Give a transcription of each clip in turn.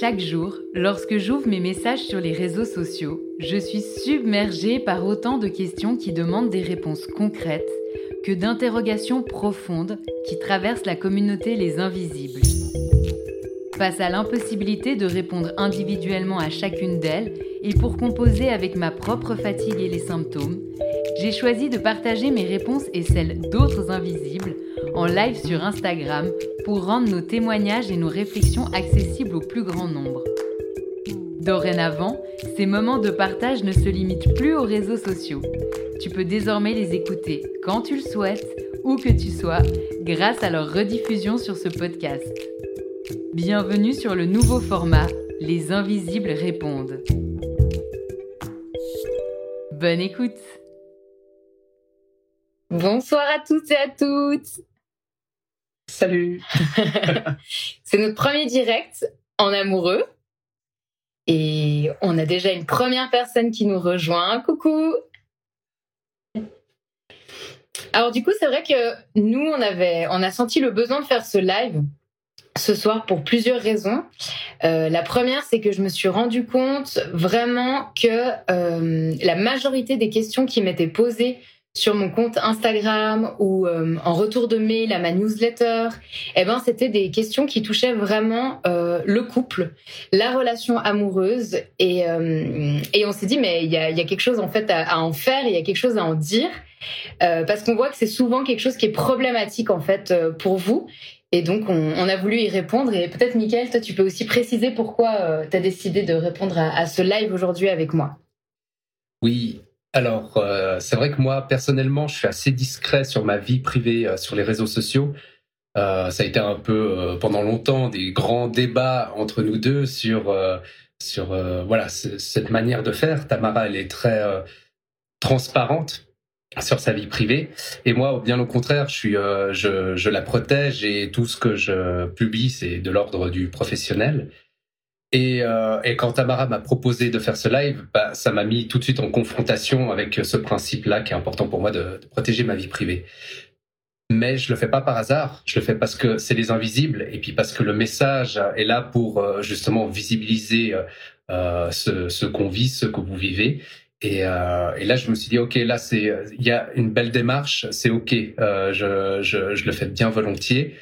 Chaque jour, lorsque j'ouvre mes messages sur les réseaux sociaux, je suis submergée par autant de questions qui demandent des réponses concrètes que d'interrogations profondes qui traversent la communauté Les Invisibles. Face à l'impossibilité de répondre individuellement à chacune d'elles, et pour composer avec ma propre fatigue et les symptômes, j'ai choisi de partager mes réponses et celles d'autres invisibles en live sur Instagram pour rendre nos témoignages et nos réflexions accessibles au plus grand nombre. Dorénavant, ces moments de partage ne se limitent plus aux réseaux sociaux. Tu peux désormais les écouter quand tu le souhaites, où que tu sois, grâce à leur rediffusion sur ce podcast. Bienvenue sur le nouveau format Les Invisibles répondent. Bonne écoute Bonsoir à toutes et à toutes Salut C'est notre premier direct en amoureux. Et on a déjà une première personne qui nous rejoint. Coucou Alors du coup, c'est vrai que nous, on avait, on a senti le besoin de faire ce live ce soir pour plusieurs raisons. Euh, la première, c'est que je me suis rendu compte vraiment que euh, la majorité des questions qui m'étaient posées sur mon compte Instagram ou euh, en retour de mail à ma newsletter, eh ben c'était des questions qui touchaient vraiment euh, le couple, la relation amoureuse et euh, et on s'est dit mais il y a, quelque chose en fait à, en faire, il y a quelque chose à en dire parce qu'on voit que c'est souvent quelque chose qui est problématique en fait pour vous et donc, on, a voulu y répondre. Et peut-être, Mickaël, toi, tu peux aussi préciser pourquoi tu as décidé de répondre à, à ce live aujourd'hui avec moi. Oui, alors, euh, c'est vrai que moi, personnellement, je suis assez discret sur ma vie privée euh, sur les réseaux sociaux. Euh, ça a été un peu, euh, pendant longtemps, des grands débats entre nous deux sur, euh, sur voilà, cette manière de faire. Tamara, elle est très transparente sur sa vie privée. Et moi, bien au contraire, je, suis, je, je la protège et tout ce que je publie, c'est de l'ordre du professionnel. Et, euh, et, quand Tamara m'a proposé de faire ce live, bah, ça m'a mis tout de suite en confrontation avec ce principe-là qui est important pour moi de, protéger ma vie privée. Mais je le fais pas par hasard, je le fais parce que c'est les invisibles et puis parce que le message est là pour euh, justement visibiliser euh, ce, ce qu'on vit, ce que vous vivez. Et, euh, et, là, je me suis dit, ok, là, c'est, il y a une belle démarche, c'est ok, euh, je, je, je, le fais bien volontiers.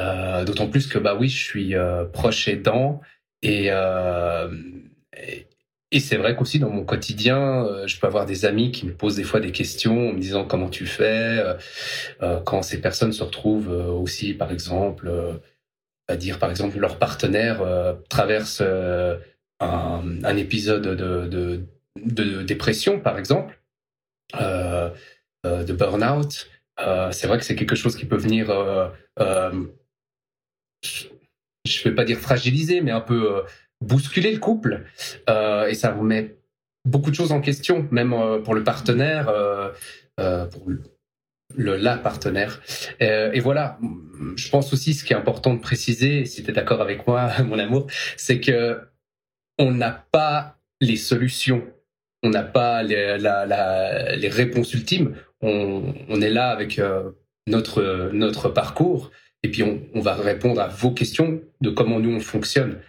Euh, d'autant plus que bah oui, je suis proche aidant. Et, euh, et, c'est vrai qu'aussi dans mon quotidien, euh, je peux avoir des amis qui me posent des fois des questions en me disant comment tu fais, euh, quand ces personnes se retrouvent aussi, par exemple, à dire par exemple leur partenaire traverse un, épisode de, de, de, dépression, par exemple, de burn-out. c'est vrai que c'est quelque chose qui peut venir je vais pas dire fragiliser, mais un peu euh, bousculer le couple. Euh, et ça remet beaucoup de choses en question, même euh, pour le partenaire, pour le, la partenaire. et voilà, je pense aussi ce qui est important de préciser, si tu es d'accord avec moi, mon amour, c'est que on n'a pas les solutions, on n'a pas les réponses ultimes. On, on, est là avec notre notre parcours et puis on, va répondre à vos questions de comment nous on fonctionne.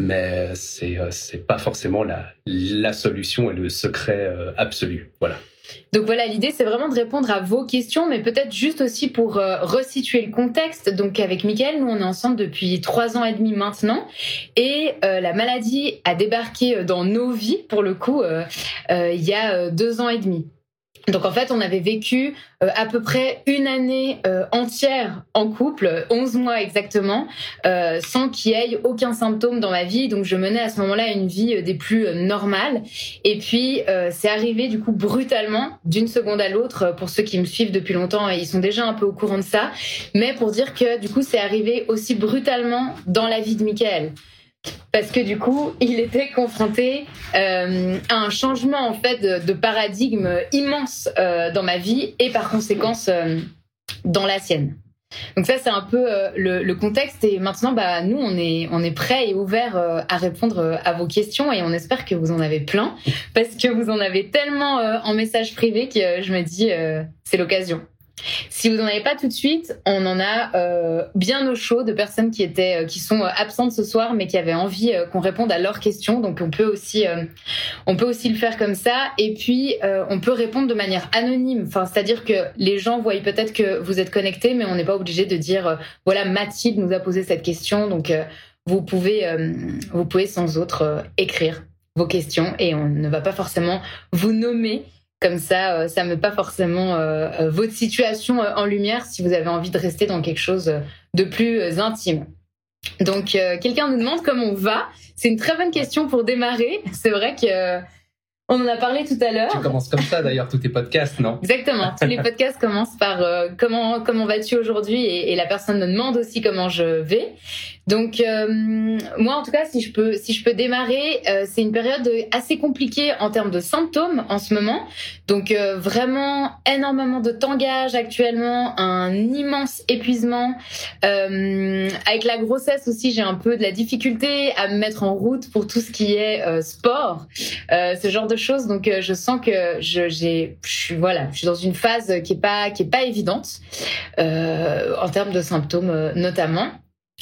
Mais c'est euh, c'est pas forcément la la solution et le secret euh, absolu. Voilà. Donc voilà, l'idée c'est vraiment de répondre à vos questions, mais peut-être juste aussi pour euh, resituer le contexte. Donc avec Mickaël, nous on est ensemble depuis trois ans et demi maintenant, et la maladie a débarqué dans nos vies pour le coup il y a deux ans et demi. Donc en fait, on avait vécu euh, à peu près une année euh, entière en couple, 11 mois exactement, euh, sans qu'il y ait aucun symptôme dans ma vie. Donc je menais à ce moment-là une vie des plus normales. Et puis c'est arrivé du coup brutalement d'une seconde à l'autre. Pour ceux qui me suivent depuis longtemps, ils sont déjà un peu au courant de ça. Mais pour dire que du coup c'est arrivé aussi brutalement dans la vie de Michael parce que du coup, il était confronté euh, à un changement en fait de, paradigme immense euh, dans ma vie et par conséquence euh, dans la sienne. Donc ça c'est un peu le, contexte et maintenant bah nous on est on est prêt et ouvert à répondre à vos questions et on espère que vous en avez plein parce que vous en avez tellement en message privé que je me dis c'est l'occasion. Si vous n'en avez pas tout de suite, on en a euh, bien au chaud de personnes qui étaient, euh, qui sont euh, absentes ce soir, mais qui avaient envie qu'on réponde à leurs questions. Donc on peut aussi, on peut aussi le faire comme ça. Et puis on peut répondre de manière anonyme. Enfin, c'est-à-dire que les gens voient peut-être que vous êtes connecté, mais on n'est pas obligé de dire voilà Mathilde nous a posé cette question, donc vous pouvez, vous pouvez sans autre écrire vos questions et on ne va pas forcément vous nommer comme ça, euh, ça met pas forcément euh, euh, votre situation en lumière si vous avez envie de rester dans quelque chose de plus intime. Donc, quelqu'un nous demande comment on va. C'est une très bonne question pour démarrer. C'est vrai que on en a parlé tout à l'heure. Tu commences comme ça d'ailleurs tous tes podcasts, non? Exactement. Tous les podcasts commencent par comment comment vas-tu aujourd'hui? Et, et, la personne me demande aussi comment je vais. Donc euh, moi en tout cas si je peux si je peux démarrer euh, c'est une période assez compliquée en termes de symptômes en ce moment. Donc euh, vraiment énormément de tangage actuellement un immense épuisement. Avec la grossesse aussi j'ai un peu de la difficulté à me mettre en route pour tout ce qui est sport ce genre de choses. Donc je sens que je j'ai je suis voilà je suis dans une phase qui est pas qui est pas évidente en termes de symptômes notamment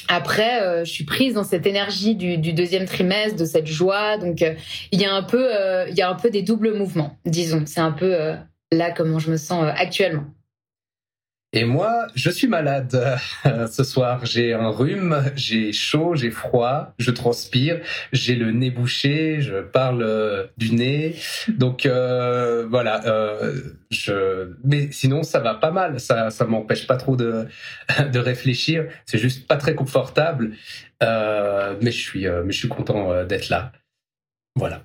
après, euh, je suis prise dans cette énergie du, deuxième trimestre, de cette joie. Donc, euh, il y a un peu, euh, il y a un peu des doubles mouvements, disons. C'est un peu là comment je me sens actuellement. Et moi, je suis malade ce soir. J'ai un rhume, j'ai chaud, j'ai froid, je transpire, j'ai le nez bouché, je parle euh, du nez. Donc euh, voilà. Euh, je... Mais sinon, ça va pas mal. Ça, ça m'empêche pas trop de de réfléchir. C'est juste pas très confortable. mais je suis, mais je suis content d'être là. Voilà.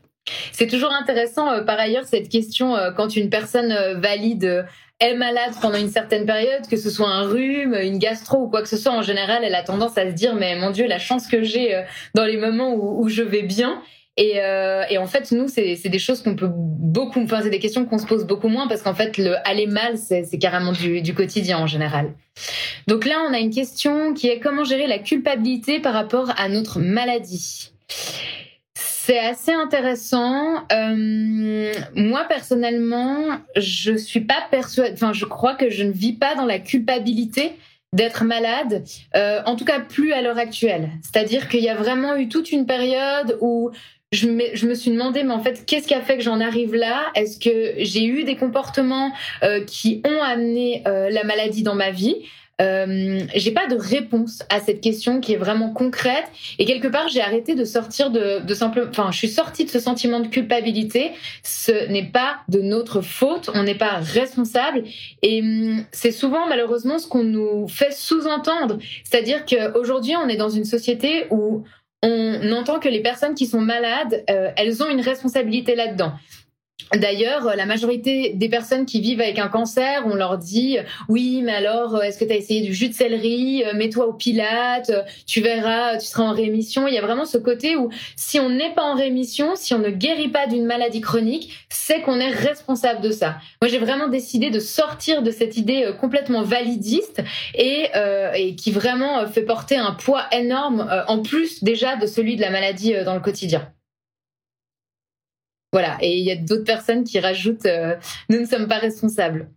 C'est toujours intéressant, par ailleurs, cette question, quand une personne valide est malade pendant une certaine période, que ce soit un rhume, une gastro ou quoi que ce soit, en général, elle a tendance à se dire mais mon Dieu, la chance que j'ai euh, dans les moments où, je vais bien. Et, euh, en fait, nous, c'est des choses qu'on peut beaucoup, enfin, c'est des questions qu'on se pose beaucoup moins parce qu'en fait, le aller mal, c'est carrément du, du, quotidien en général. Donc là, on a une question qui est comment gérer la culpabilité par rapport à notre maladie? C'est assez intéressant. Euh, moi personnellement, je suis pas persuadée. Enfin, je crois que je ne vis pas dans la culpabilité d'être malade. Euh, en tout cas, plus à l'heure actuelle. C'est-à-dire qu'il y a vraiment eu toute une période où je me, je me suis demandé, mais en fait, qu'est-ce qui a fait que j'en arrive là? Est-ce que j'ai eu des comportements euh, qui ont amené euh, la maladie dans ma vie? Euh, j'ai pas de réponse à cette question qui est vraiment concrète et quelque part j'ai arrêté de sortir de, de simple, enfin je suis sortie de ce sentiment de culpabilité. Ce n'est pas de notre faute, on n'est pas responsable et hum, c'est souvent malheureusement ce qu'on nous fait sous-entendre, c'est-à-dire qu'aujourd'hui on est dans une société où on entend que les personnes qui sont malades, euh, elles ont une responsabilité là-dedans. D'ailleurs, la majorité des personnes qui vivent avec un cancer, on leur dit oui, mais alors est-ce que tu as essayé du jus de céleri Mets-toi au pilate, tu verras, tu seras en rémission. Il y a vraiment ce côté où si on n'est pas en rémission, si on ne guérit pas d'une maladie chronique, c'est qu'on est responsable de ça. Moi, j'ai vraiment décidé de sortir de cette idée euh, complètement validiste et, euh, et qui vraiment euh, fait porter un poids énorme en plus déjà de celui de la maladie dans le quotidien. Voilà, et il y a d'autres personnes qui rajoutent euh, nous ne sommes pas responsables.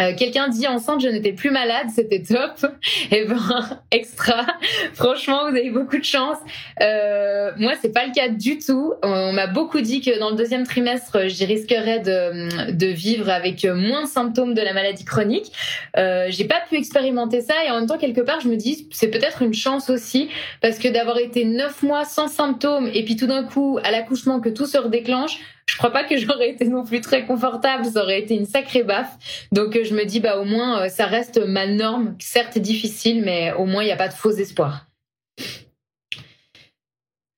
Euh, quelqu'un dit enceinte, je n'étais plus malade, c'était top. Et eh ben, extra. Franchement, vous avez beaucoup de chance. Euh, moi, c'est pas le cas du tout. On m'a beaucoup dit que dans le deuxième trimestre, j'y risquerais de, de, vivre avec moins de symptômes de la maladie chronique. Euh, j'ai pas pu expérimenter ça et en même temps, quelque part, je me dis, c'est peut-être une chance aussi parce que d'avoir été neuf mois sans symptômes et puis tout d'un coup, à l'accouchement, que tout se redéclenche, je crois pas que j'aurais été non plus très confortable, ça aurait été une sacrée baffe. Donc euh, je me dis bah au moins euh, ça reste ma norme, certes difficile, mais au moins il n'y a pas de faux espoirs.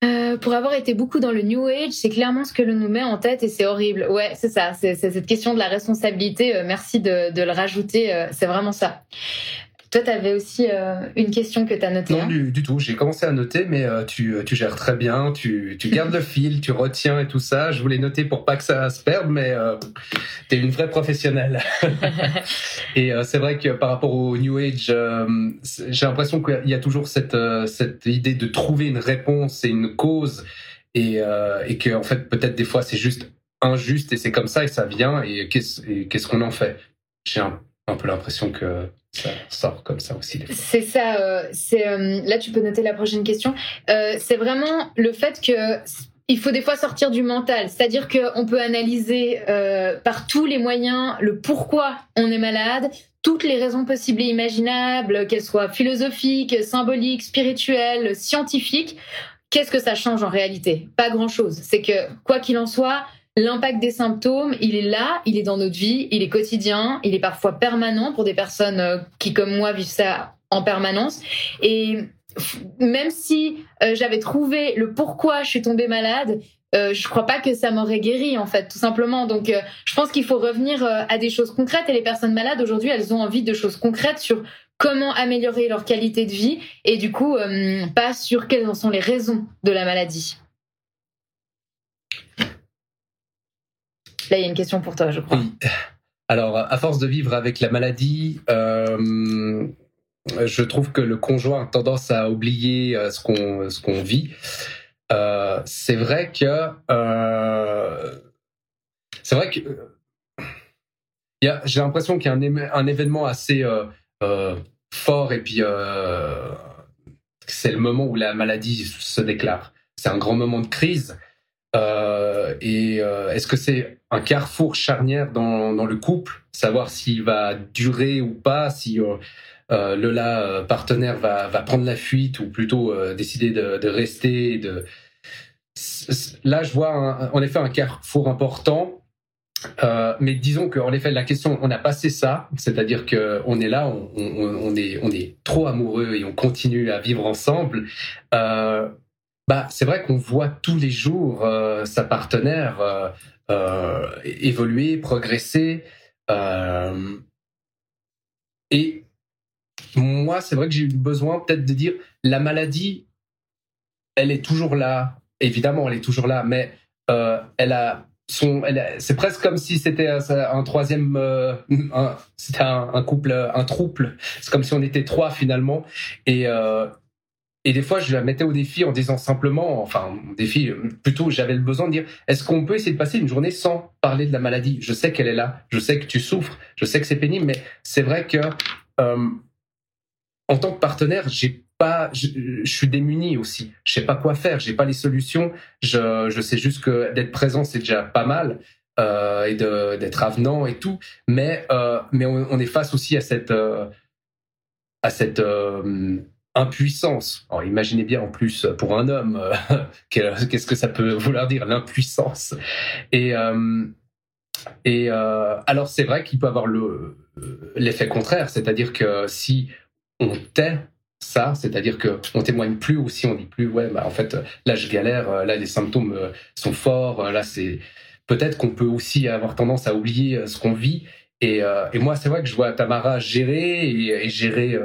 Euh, pour avoir été beaucoup dans le New Age, c'est clairement ce que l'on nous met en tête et c'est horrible. Ouais, c'est ça, c'est cette question de la responsabilité. merci de le rajouter, c'est vraiment ça. Toi, tu avais aussi euh, une question que tu as notée. Non, hein du, tout. J'ai commencé à noter, mais euh, tu, tu, gères très bien. Tu, tu gardes le fil, tu retiens et tout ça. Je voulais noter pour pas que ça se perde, mais euh, tu es une vraie professionnelle. et c'est vrai que par rapport au New Age, j'ai l'impression qu'il y a toujours cette, cette idée de trouver une réponse et une cause. Et, et que, en fait, peut-être des fois, c'est juste injuste et c'est comme ça et ça vient. Et qu'est-ce qu'on en fait? J'ai un un peu l'impression que ça sort comme ça aussi. C'est ça. Euh, euh, là, tu peux noter la prochaine question. Euh, c'est vraiment le fait que il faut des fois sortir du mental, c'est-à-dire qu'on peut analyser par tous les moyens le pourquoi on est malade, toutes les raisons possibles et imaginables, qu'elles soient philosophiques, symboliques, spirituelles, scientifiques. Qu'est-ce que ça change en réalité? Pas grand-chose. C'est que quoi qu'il en soit, L'impact des symptômes, il est là, il est dans notre vie, il est quotidien, il est parfois permanent pour des personnes euh, qui, comme moi, vivent ça en permanence. Et même si euh, j'avais trouvé le pourquoi je suis tombée malade, euh, je crois pas que ça m'aurait guéri en fait, tout simplement. Donc, euh, je pense qu'il faut revenir à des choses concrètes. Et les personnes malades aujourd'hui, elles ont envie de choses concrètes sur comment améliorer leur qualité de vie et du coup, pas sur quelles en sont les raisons de la maladie. Là, il y a une question pour toi, je crois. Alors, à force de vivre avec la maladie, euh, je trouve que le conjoint a tendance à oublier euh, ce qu'on ce qu'on vit. Euh, c'est vrai que c'est vrai que j'ai l'impression qu'il y a un, événement assez fort et puis c'est le moment où la maladie se déclare. C'est un grand moment de crise. Euh, et euh, est-ce que c'est un carrefour charnière dans, dans le couple, savoir s'il va durer ou pas, si euh, euh le là partenaire va, va prendre la fuite ou plutôt décider de, de rester. De... Là, je vois en effet un carrefour important. Euh, mais disons qu'en effet, la question, on a passé ça, c'est-à-dire que on est là, on, on, on, est, on est trop amoureux et on continue à vivre ensemble. Bah, c'est vrai qu'on voit tous les jours euh, sa partenaire euh, euh, évoluer, progresser. et moi, c'est vrai que j'ai eu besoin peut-être de dire la maladie, elle est toujours là. Évidemment, elle est toujours là, mais elle a son, c'est presque comme si c'était un, troisième, c'était un, couple, un trouble. C'est comme si on était trois finalement. Et, et des fois, je la mettais au défi en disant simplement, enfin, défi, plutôt, j'avais le besoin de dire, est-ce qu'on peut essayer de passer une journée sans parler de la maladie? Je sais qu'elle est là, je sais que tu souffres, je sais que c'est pénible, mais c'est vrai que euh, en tant que partenaire, j'ai pas, je, suis démuni aussi. Je sais pas quoi faire, j'ai pas les solutions. Je, je sais juste que d'être présent, c'est déjà pas mal. Euh, et d'être avenant et tout, mais euh, mais on, on, est face aussi à cette euh, à cette euh, impuissance. Alors imaginez bien en plus pour un homme, euh, qu'est-ce que ça peut vouloir dire l'impuissance? Et euh, et euh, alors c'est vrai qu'il peut avoir le l'effet contraire, c'est-à-dire que si on tait ça, c'est-à-dire que on témoigne plus ou si on dit plus ouais bah en fait là je galère, là les symptômes sont forts, là c'est peut-être qu'on peut aussi avoir tendance à oublier ce qu'on vit. Et, et moi c'est vrai que je vois Tamara gérer et, et gérer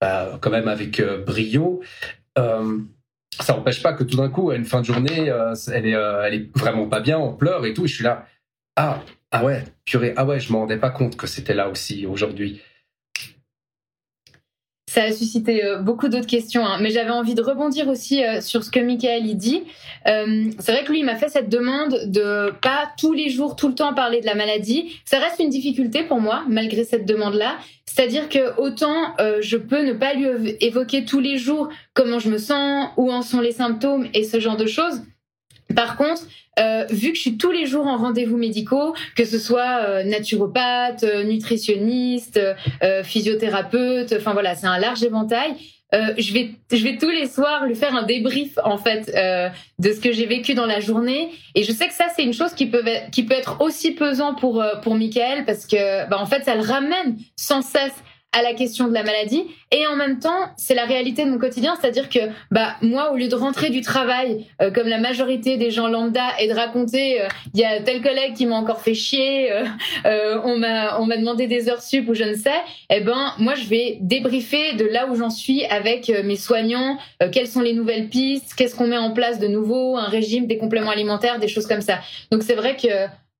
bah, quand même avec euh, brio. Euh, ça n'empêche pas que tout d'un coup, à une fin de journée, euh, elle, est, elle est vraiment pas bien, on pleure et tout. Et je suis là, ah, ah ouais, purée, ah ouais, je m'en rendais pas compte que c'était là aussi aujourd'hui. Ça a suscité euh, beaucoup d'autres questions, hein. mais j'avais envie de rebondir aussi euh, sur ce que Michael y dit. Euh, c'est vrai que lui, il m'a fait cette demande de pas tous les jours, tout le temps parler de la maladie. Ça reste une difficulté pour moi, malgré cette demande-là. C'est-à-dire que autant je peux ne pas lui évoquer tous les jours comment je me sens, où en sont les symptômes et ce genre de choses. Par contre, euh, vu que je suis tous les jours en rendez-vous médicaux, que ce soit euh, naturopathe, euh, nutritionniste, physiothérapeute, enfin voilà, c'est un large éventail. je vais, je vais tous les soirs lui faire un débrief en fait de ce que j'ai vécu dans la journée. Et je sais que ça c'est une chose qui peut être, qui peut être aussi pesant pour pour Michael parce que bah, en fait ça le ramène sans cesse à la question de la maladie. Et en même temps c'est la réalité de mon quotidien c'est-à-dire que bah moi au lieu de rentrer du travail euh, comme la majorité des gens lambda et de raconter euh, il y a tel collègue qui m'a encore fait chier euh, on m'a on m'a demandé des heures sup ou je ne sais eh ben moi je vais débriefer de là où j'en suis avec mes soignants quelles sont les nouvelles pistes qu'est-ce qu'on met en place de nouveau un régime des compléments alimentaires des choses comme ça. Donc c'est vrai que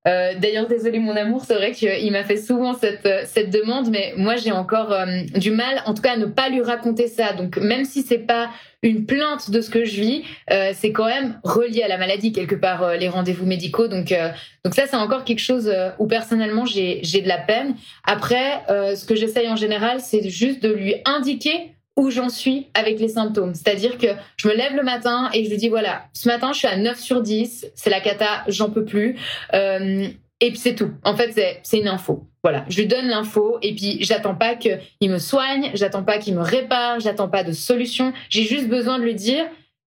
Euh, D'ailleurs, désolé mon amour, c'est vrai qu'il m'a fait souvent cette, cette demande, mais moi j'ai encore euh, du mal, en tout cas, à ne pas lui raconter ça. Donc même si c'est pas une plainte de ce que je vis, euh, c'est quand même relié à la maladie quelque part euh, les rendez-vous médicaux. Donc euh, donc ça c'est encore quelque chose où personnellement j'ai j'ai de la peine. Après, ce que j'essaye en général, c'est juste de lui indiquer où j'en suis avec les symptômes. C'est-à-dire que je me lève le matin et je lui dis voilà, ce matin je suis à 9 sur 10, c'est la cata, j'en peux plus. Euh, et puis c'est tout. En fait, c'est une info. Voilà, je lui donne l'info et puis j'attends pas qu'il me soigne, j'attends pas qu'il me répare, j'attends pas de solution. J'ai juste besoin de lui dire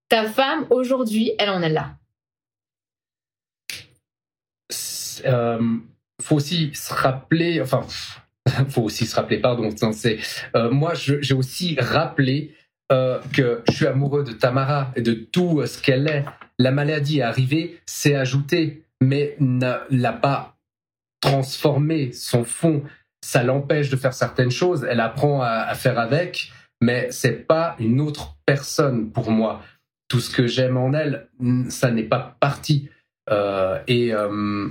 ta femme aujourd'hui, elle en est là. Euh, faut aussi se rappeler, enfin, faut aussi se rappeler, pardon, c'est euh, moi j'ai aussi rappelé euh, que je suis amoureux de Tamara et de tout ce qu'elle est. La maladie est arrivée, c'est ajouté, mais ne l'a pas transformé. Son fond, ça l'empêche de faire certaines choses. Elle apprend à, faire avec, mais c'est pas une autre personne pour moi. Tout ce que j'aime en elle, ça n'est pas parti. Euh, et euh,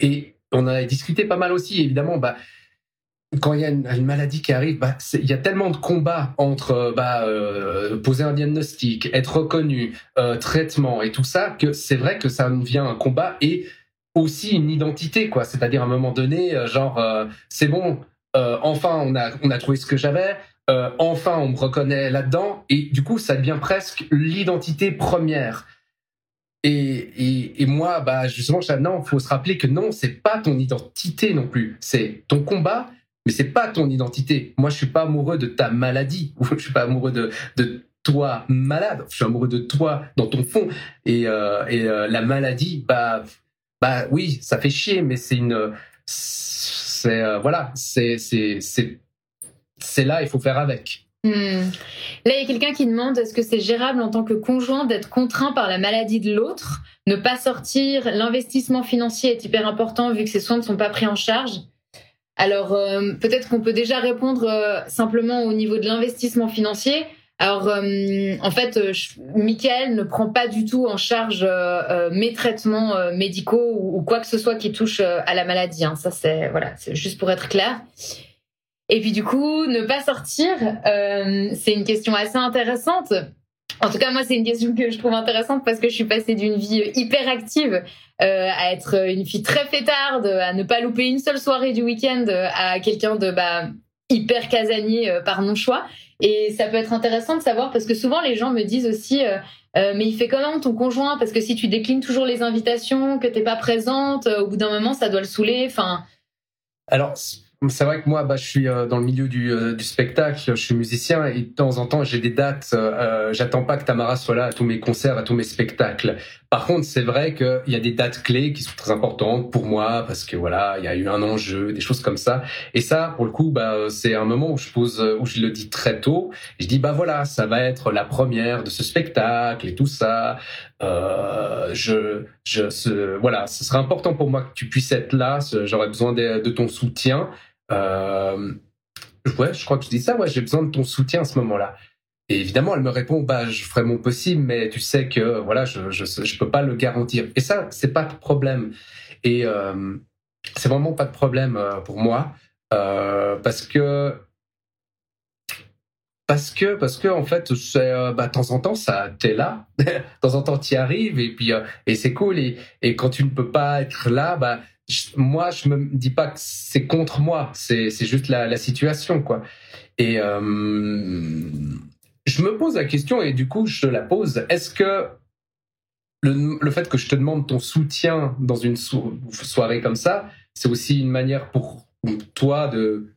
et on a discuté pas mal aussi, évidemment. Bah, quand il y a une, maladie qui arrive, bah, il y a tellement de combats entre euh, bah, euh, poser un diagnostic, être reconnu, euh, traitement et tout ça, que c'est vrai que ça devient un combat et aussi une identité, quoi. C'est-à-dire à un moment donné, genre, c'est bon, enfin on a, on a trouvé ce que j'avais, enfin on me reconnaît là-dedans, et du coup ça devient presque l'identité première. Et, et, moi, bah justement, non, faut se rappeler que non, c'est pas ton identité non plus, c'est ton combat mais c'est pas ton identité. Moi, je suis pas amoureux de ta maladie, ou je suis pas amoureux de, de toi malade. Je suis amoureux de toi dans ton fond. Et, euh, et euh, la maladie, bah, bah oui, ça fait chier, mais c'est une, c'est euh, voilà, c'est c'est c'est là, il faut faire avec. Hmm. Là, il y a quelqu'un qui demande est-ce que c'est gérable en tant que conjoint d'être contraint par la maladie de l'autre, ne pas sortir, l'investissement financier est hyper important vu que ses soins ne sont pas pris en charge? Alors euh, peut-être qu'on peut déjà répondre euh, simplement au niveau de l'investissement financier. Alors euh, en fait, Michael ne prend pas du tout en charge mes traitements médicaux ou, quoi que ce soit qui touche à la maladie. Hein. Ça c'est voilà, c'est juste pour être clair. Et puis du coup, ne pas sortir, c'est une question assez intéressante en tout cas, moi, c'est une question que je trouve intéressante parce que je suis passée d'une vie hyper active euh, à être une fille très fêtarde, à ne pas louper une seule soirée du week-end, à quelqu'un de bah, hyper casanier euh, par mon choix. Et ça peut être intéressant de savoir parce que souvent les gens me disent aussi euh, euh mais il fait comment ton conjoint? Parce que si tu déclines toujours les invitations, que t'es pas présente, euh, au bout d'un moment ça doit le saouler. Enfin. Alors c'est vrai que moi, bah, je suis euh, dans le milieu du, euh, du, spectacle, je suis musicien et de temps en temps j'ai des dates. Euh, J'attends pas que Tamara soit là à tous mes concerts, à tous mes spectacles. Par contre, c'est vrai qu'il y a des dates clés qui sont très importantes pour moi parce que voilà, il y a eu un enjeu, des choses comme ça. Et ça, pour le coup, bah, c'est un moment où je pose, où je le dis très tôt. Je dis bah voilà, ça va être la première de ce spectacle et tout ça. Euh, je, je, ce, voilà, ce serait important pour moi que tu puisses être là. J'aurais besoin de ton soutien. Euh, ouais, je crois que je dis ça. Ouais, j'ai besoin de ton soutien à ce moment-là. Et évidemment, elle me répond, bah, je ferai mon possible, mais tu sais que voilà, je je, peux pas le garantir. Et ça, c'est pas de problème. Et euh, c'est vraiment pas de problème euh, pour moi euh, parce que parce que parce que en fait euh, bah de temps en temps ça t'es là de temps en temps tu y arrives et puis euh, et c'est cool et et quand tu ne peux pas être là bah moi, je me dis pas que c'est contre moi, c'est juste la, situation, quoi. Et euh, je me pose la question, et du coup, je la pose. Est-ce que le, fait que je te demande ton soutien dans une soirée comme ça, c'est aussi une manière pour toi de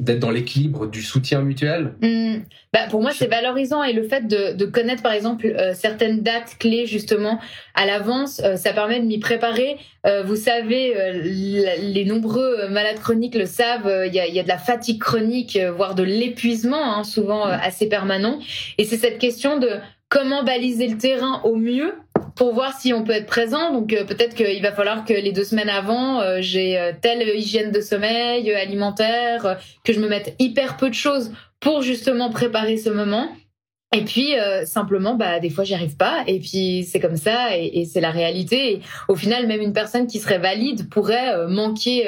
d'être dans l'équilibre du soutien mutuel? Mmh. bah Pour moi, c'est valorisant et le fait de, de connaître, par exemple, euh, certaines dates clés, justement, à l'avance, euh, ça permet de m'y préparer. Euh, vous savez, euh, les nombreux malades chroniques le savent, il y a, y, a, de la fatigue chronique, voire de l'épuisement, hein, souvent assez permanent. Et c'est cette question de comment baliser le terrain au mieux pour voir si on peut être présent. Donc euh, peut-être qu'il va falloir que les deux semaines avant, euh, j'ai euh, telle hygiène de sommeil, alimentaire, que je me mette hyper peu de choses pour justement préparer ce moment. Et puis simplement, bah des fois j'y arrive pas. Et puis c'est comme ça, et, c'est la réalité. Au final, même une personne qui serait valide pourrait manquer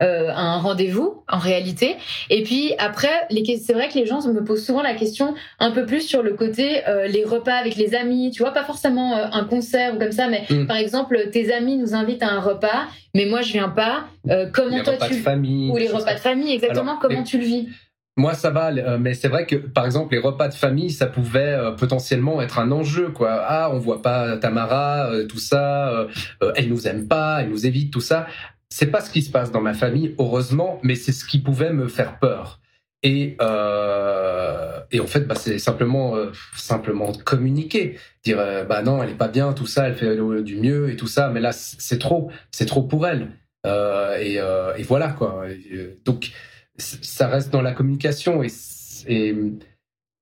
euh, un rendez-vous en réalité. Et puis après, c'est vrai que les gens me posent souvent la question un peu plus sur le côté euh, les repas avec les amis. Tu vois, pas forcément euh, un concert ou comme ça, mais mm. par exemple, tes amis nous invitent à un repas, mais moi je viens pas. comment les toi repas tu de famille, ou les repas de famille exactement comment tu le vis? moi, ça va, mais c'est vrai que, par exemple, les repas de famille, ça pouvait potentiellement être un enjeu, quoi. Ah, on voit pas Tamara, tout ça, elle nous aime pas, elle nous évite, tout ça c'est pas ce qui se passe dans ma famille, heureusement, mais c'est ce qui pouvait me faire peur. Et, euh, et en fait, bah, c'est simplement, euh, simplement communiquer, dire, euh, bah non, elle est pas bien, tout ça, elle fait du mieux et tout ça, mais là, c'est trop, c'est trop pour elle. Euh, et, et, voilà quoi. donc, ça reste dans la communication et, et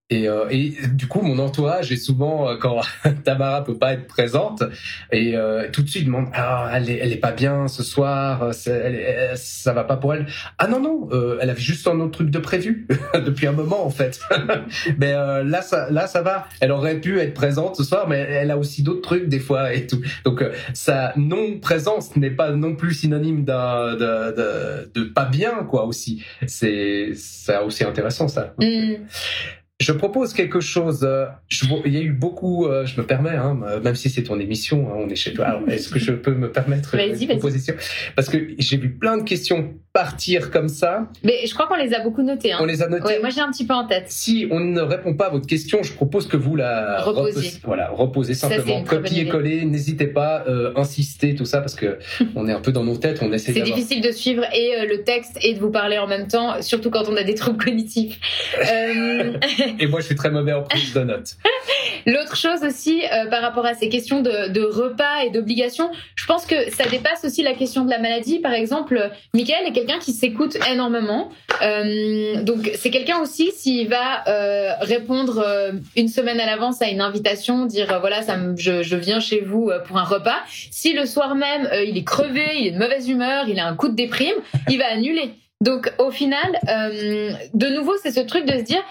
et, euh, et, du coup, mon entourage est souvent, euh, quand Tamara peut pas être présente, et euh, tout de suite demande ah elle est, elle est pas bien ce soir, euh, elle, ça va pas pour elle. Ah non non, elle avait juste un autre truc de prévu depuis un moment en fait. mais là ça là ça va. Elle aurait pu être présente ce soir, mais elle a aussi d'autres trucs des fois et tout. Donc sa non présence n'est pas non plus synonyme de, de, de, pas bien quoi aussi. C'est c'est aussi intéressant ça. Mm. Je propose quelque chose. Euh, je, il y a eu beaucoup. Euh, je me permets, hein, même si c'est ton émission, hein, on est chez toi. Est-ce que je peux me permettre une proposition? Parce que j'ai vu plein de questions partir comme ça. Mais je crois qu'on les a beaucoup notées. Hein. On les a notées? moi, j'ai un petit peu en tête. Si on ne répond pas à votre question, je propose que vous la reposiez. voilà, reposez simplement, copier coller. N'hésitez pas, euh, insister, tout ça, parce que on est un peu dans nos têtes. On essaie. C'est difficile de suivre et le texte et de vous parler en même temps, surtout quand on a des troubles cognitifs. Et moi, je suis très mauvais en prise de notes. L'autre chose aussi, euh, par rapport à ces questions de, de repas et d'obligations, je pense que ça dépasse aussi la question de la maladie. Par exemple, Michael est quelqu'un qui s'écoute énormément. Euh, donc, c'est quelqu'un aussi, s'il va euh, répondre euh, une semaine à l'avance à une invitation, dire euh, voilà, ça je, je, viens chez vous pour un repas. Si le soir même, il est crevé, il est de mauvaise humeur, il a un coup de déprime, il va annuler. Donc, au final, de nouveau, c'est ce truc de se dire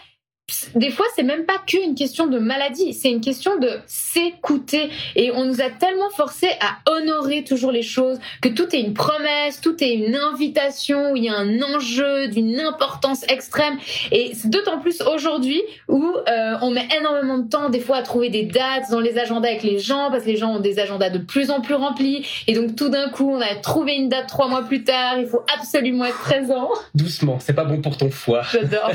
des fois, c'est même pas qu'une question de maladie, c'est une question de s'écouter. Et on nous a tellement forcé à honorer toujours les choses, que tout est une promesse, tout est une invitation, où il y a un enjeu d'une importance extrême. Et c'est d'autant plus aujourd'hui où euh, on met énormément de temps, des fois, à trouver des dates dans les agendas avec les gens, parce que les gens ont des agendas de plus en plus remplis. Et donc, tout d'un coup, on a trouvé une date trois mois plus tard, il faut absolument être présent. Doucement, c'est pas bon pour ton foie. J'adore.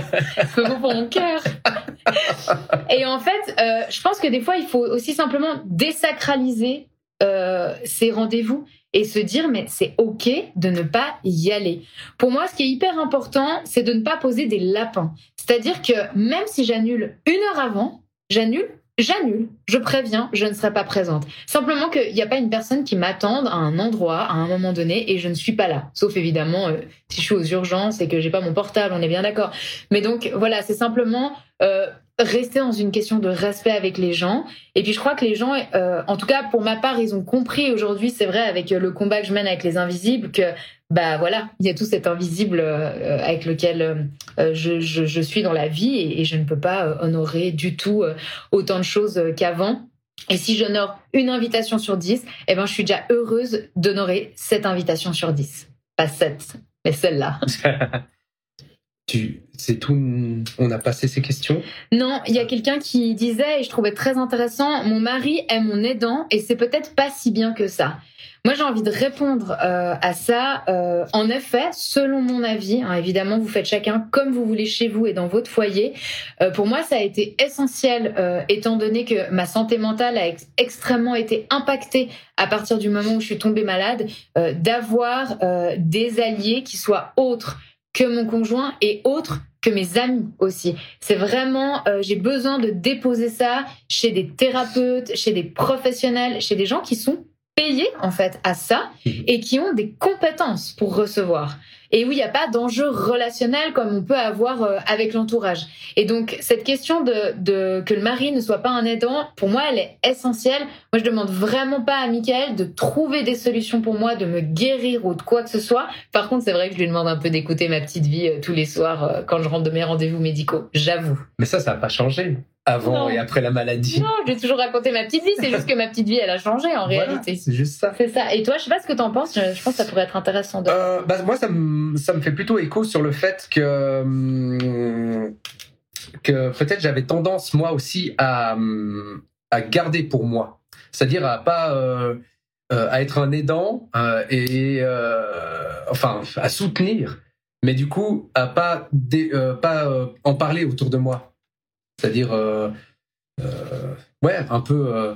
C'est bon pour mon cœur. et en fait, euh, je pense que des fois, il faut aussi simplement désacraliser euh, ces rendez-vous et se dire mais c'est ok de ne pas y aller. Pour moi, ce qui est hyper important, c'est de ne pas poser des lapins. C'est-à-dire que même si j'annule une heure avant, j'annule j'annule, je préviens, je ne serai pas présente. Simplement qu'il n'y a pas une personne qui m'attende à un endroit, à un moment donné, et je ne suis pas là. Sauf évidemment euh, si je suis aux urgences et que j'ai pas mon portable, on est bien d'accord. Mais donc voilà, c'est simplement euh, rester dans une question de respect avec les gens. Et puis je crois que les gens, euh, en tout cas pour ma part, ils ont compris aujourd'hui, c'est vrai, avec le combat que je mène avec les invisibles, que bah voilà, il y a tout cet invisible euh, avec lequel euh, je, je, je, suis dans la vie et, je ne peux pas euh, honorer du tout autant de choses qu'avant. Et si j'honore une invitation sur dix, eh ben je suis déjà heureuse d'honorer cette invitation sur dix. Pas sept, mais celle-là. tu, c'est tout. On a passé ces questions? Non, il y a quelqu'un qui disait et je trouvais très intéressant. Mon mari est mon aidant et c'est peut-être pas si bien que ça. Moi, j'ai envie de répondre euh, à ça. Euh, en effet, selon mon avis, hein, évidemment, vous faites chacun comme vous voulez chez vous et dans votre foyer. Euh, pour moi, ça a été essentiel, étant donné que ma santé mentale a extrêmement été impactée à partir du moment où je suis tombée malade, d'avoir des alliés qui soient autres que mon conjoint et autres que mes amis aussi. C'est vraiment, j'ai besoin de déposer ça chez des thérapeutes, chez des professionnels, chez des gens qui sont payés en fait à ça mhm. et qui ont des compétences pour recevoir. Et oui, il n'y a pas d'enjeu relationnel comme on peut avoir euh, avec l'entourage. Et donc cette question de, de, que le mari ne soit pas un aidant, pour moi, elle est essentielle. Moi, je demande vraiment pas à Michael de trouver des solutions pour moi, de me guérir ou de quoi que ce soit. Par contre, c'est vrai que je lui demande un peu d'écouter ma petite vie euh, tous les soirs euh, quand je rentre de mes rendez-vous médicaux. J'avoue. Mais ça, ça n'a pas changé. Avant et après la maladie. Non, j'ai toujours raconté ma petite vie. C'est juste que ma petite vie, elle a changé en réalité. C'est juste ça. C'est ça. Et toi, je sais pas ce que tu en penses. Je pense que ça pourrait être intéressant. De... Euh, bah, moi, ça me, ça me fait plutôt écho sur le fait que hum, que peut-être j'avais tendance moi aussi à hum, à garder pour moi, c'est-à-dire à pas euh, euh, à être un aidant euh, et enfin à soutenir, mais du coup à pas pas en parler autour de moi, c'est-à-dire ouais un peu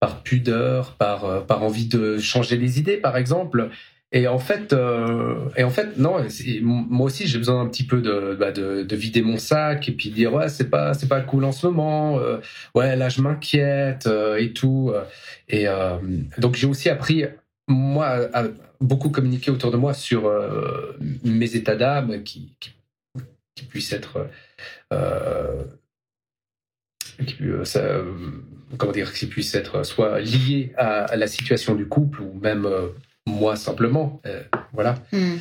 par pudeur, par par envie de changer les idées par exemple. Et en fait, euh, et en fait, non. Moi aussi, j'ai besoin un petit peu de, bah, de, de, vider mon sac et puis dire ouais, c'est pas, c'est pas cool en ce moment. Euh, ouais, là, je m'inquiète euh, et tout. Et euh, donc, j'ai aussi appris moi à beaucoup communiquer autour de moi sur euh, mes états d'âme qui, qui, qui, puissent être qui, ça, comment dire, qui puissent être soit liés à, la situation du couple ou même moi simplement. Euh, voilà. Hmm.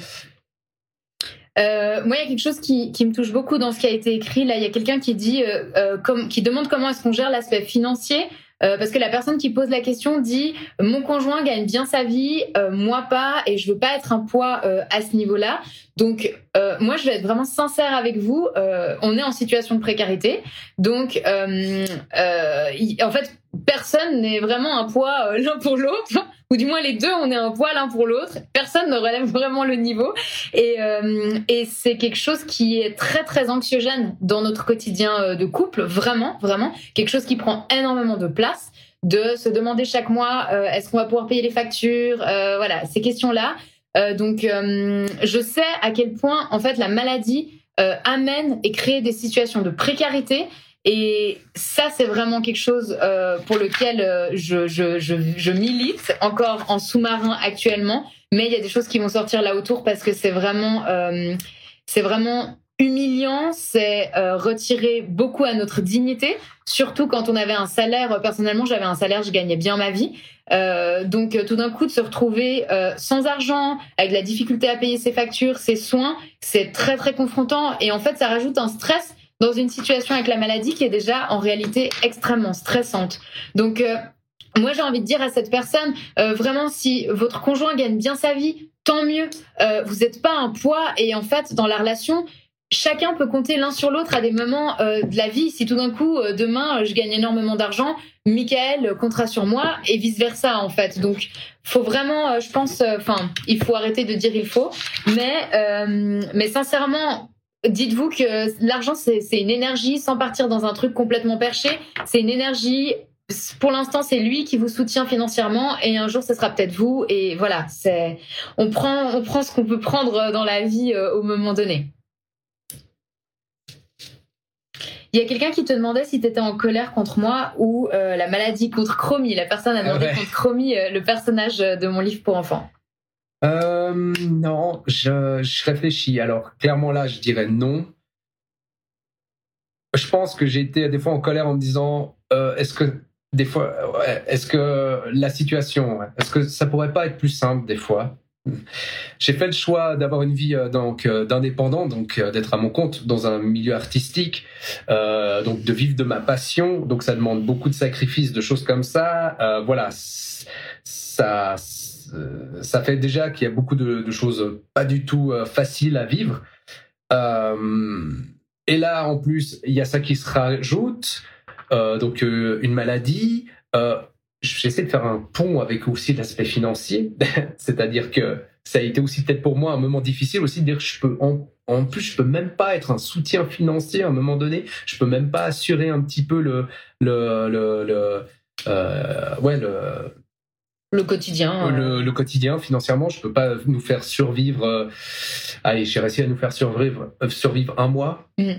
Euh, moi, il y a quelque chose qui, me touche beaucoup dans ce qui a été écrit. Là, il y a quelqu'un qui euh, qui demande comment est-ce qu'on gère l'aspect financier. Parce que la personne qui pose la question dit mon conjoint gagne bien sa vie, moi pas, et je veux pas être un poids à ce niveau-là. Donc moi je vais être vraiment sincère avec vous. on est en situation de précarité, donc en fait personne n'est vraiment un poids l'un pour l'autre ou du moins les deux, on est un poids l'un pour l'autre. Personne ne relève vraiment le niveau. Et, euh, et c'est quelque chose qui est très, très anxiogène dans notre quotidien euh, de couple, vraiment, vraiment. Quelque chose qui prend énormément de place de se demander chaque mois euh, est-ce qu'on va pouvoir payer les factures euh, voilà ces questions là euh, donc je sais à quel point en fait la maladie amène et crée des situations de précarité et ça, c'est vraiment quelque chose euh, pour lequel euh, je, milite encore en sous-marin actuellement. Mais il y a des choses qui vont sortir là autour parce que c'est vraiment, euh, vraiment humiliant, c'est retirer beaucoup à notre dignité, surtout quand on avait un salaire. Personnellement, j'avais un salaire, je gagnais bien ma vie. Donc tout d'un coup de se retrouver sans argent, avec la difficulté à payer ses factures, ses soins, c'est très très confrontant et en fait ça rajoute un stress dans une situation avec la maladie qui est déjà en réalité extrêmement stressante. Donc euh, moi j'ai envie de dire à cette personne, euh, vraiment si votre conjoint gagne bien sa vie, tant mieux. Euh, vous n'êtes pas un poids et en fait dans la relation, chacun peut compter l'un sur l'autre à des moments de la vie. Si tout d'un coup demain je gagne énormément d'argent, Michael comptera sur moi et vice versa en fait. Donc faut vraiment, je pense, enfin il faut arrêter de dire il faut, mais mais sincèrement dites-vous que l'argent, c'est une énergie sans partir dans un truc complètement perché. C'est une énergie. Pour l'instant, c'est lui qui vous soutient financièrement et un jour, ce sera peut-être vous. Et voilà, c'est on prend, on prend ce qu'on peut prendre dans la vie euh, au moment donné. Il y a quelqu'un qui te demandait si tu étais en colère contre moi ou euh, la maladie contre Chromie. La personne a demandé contre Chromie, euh, le personnage de mon livre pour enfants. Euh, non, je, réfléchis. Alors, clairement là, je dirais non. Je pense que j'ai été des fois en colère en me disant euh, est-ce que des fois, est-ce que la situation, est-ce que ça pourrait pas être plus simple des fois? J'ai fait le choix d'avoir une vie euh, donc d'indépendant, donc d'être à mon compte dans un milieu artistique, donc de vivre de ma passion. Donc ça demande beaucoup de sacrifices, de choses comme ça. Voilà, ça ça fait déjà qu'il y a beaucoup de, choses pas du tout euh, faciles à vivre. Euh, et là, en plus, il y a ça qui se rajoute, donc une maladie. J'essaie de faire un pont avec aussi l'aspect financier, c'est-à-dire que ça a été aussi peut-être pour moi un moment difficile aussi de dire que je peux en, plus je peux même pas être un soutien financier à un moment donné je peux même pas assurer un petit peu le le le, euh, ouais le le quotidien. Le, le, quotidien, financièrement, je peux pas nous faire survivre. Euh, allez, j'ai réussi à nous faire survivre, euh, survivre un mois. Mmh.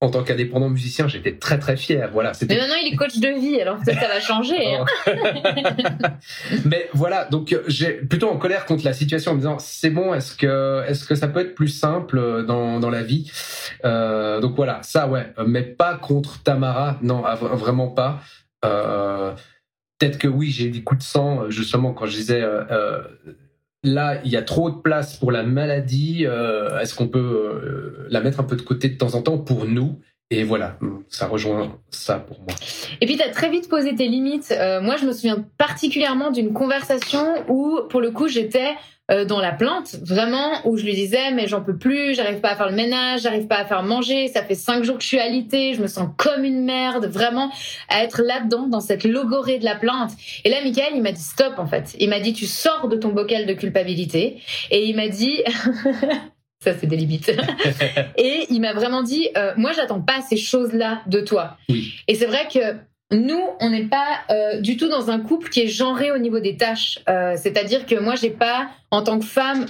En tant qu'indépendant musicien, j'étais très très fier. Voilà. Mais maintenant, il est coach de vie, alors peut-être ça va changer. Hein. Mais voilà, donc j'ai plutôt en colère contre la situation en me disant c'est bon, est-ce que est-ce que ça peut être plus simple dans dans la vie? Euh, Donc voilà, ça ouais, mais pas contre Tamara, non, vraiment pas. Euh, Peut-être que oui, j'ai des coups de sang, euh, justement, quand je disais, euh, euh, là, il y a trop de place pour la maladie, est-ce qu'on peut la mettre un peu de côté de temps en temps pour nous? Et voilà, ça rejoint ça pour moi. Et puis, tu as très vite posé tes limites. Moi, je me souviens particulièrement d'une conversation où, pour le coup, j'étais euh, dans la plainte, vraiment, où je lui disais, mais j'en peux plus, j'arrive pas à faire le ménage, j'arrive pas à faire manger, ça fait cinq jours que je suis alitée, je me sens comme une merde, vraiment, à être là-dedans, dans cette logorée de la plainte. Et là, Michael, il m'a dit stop, en fait. Il m'a dit, tu sors de ton bocal de culpabilité. Et il m'a dit... Ça, c'est des limites. et il m'a vraiment dit, euh, moi, j'attends pas ces choses-là de toi. Et c'est vrai que nous, on n'est pas euh, du tout dans un couple qui est genré au niveau des tâches. Euh, c'est-à-dire que moi, j'ai pas, en tant que femme,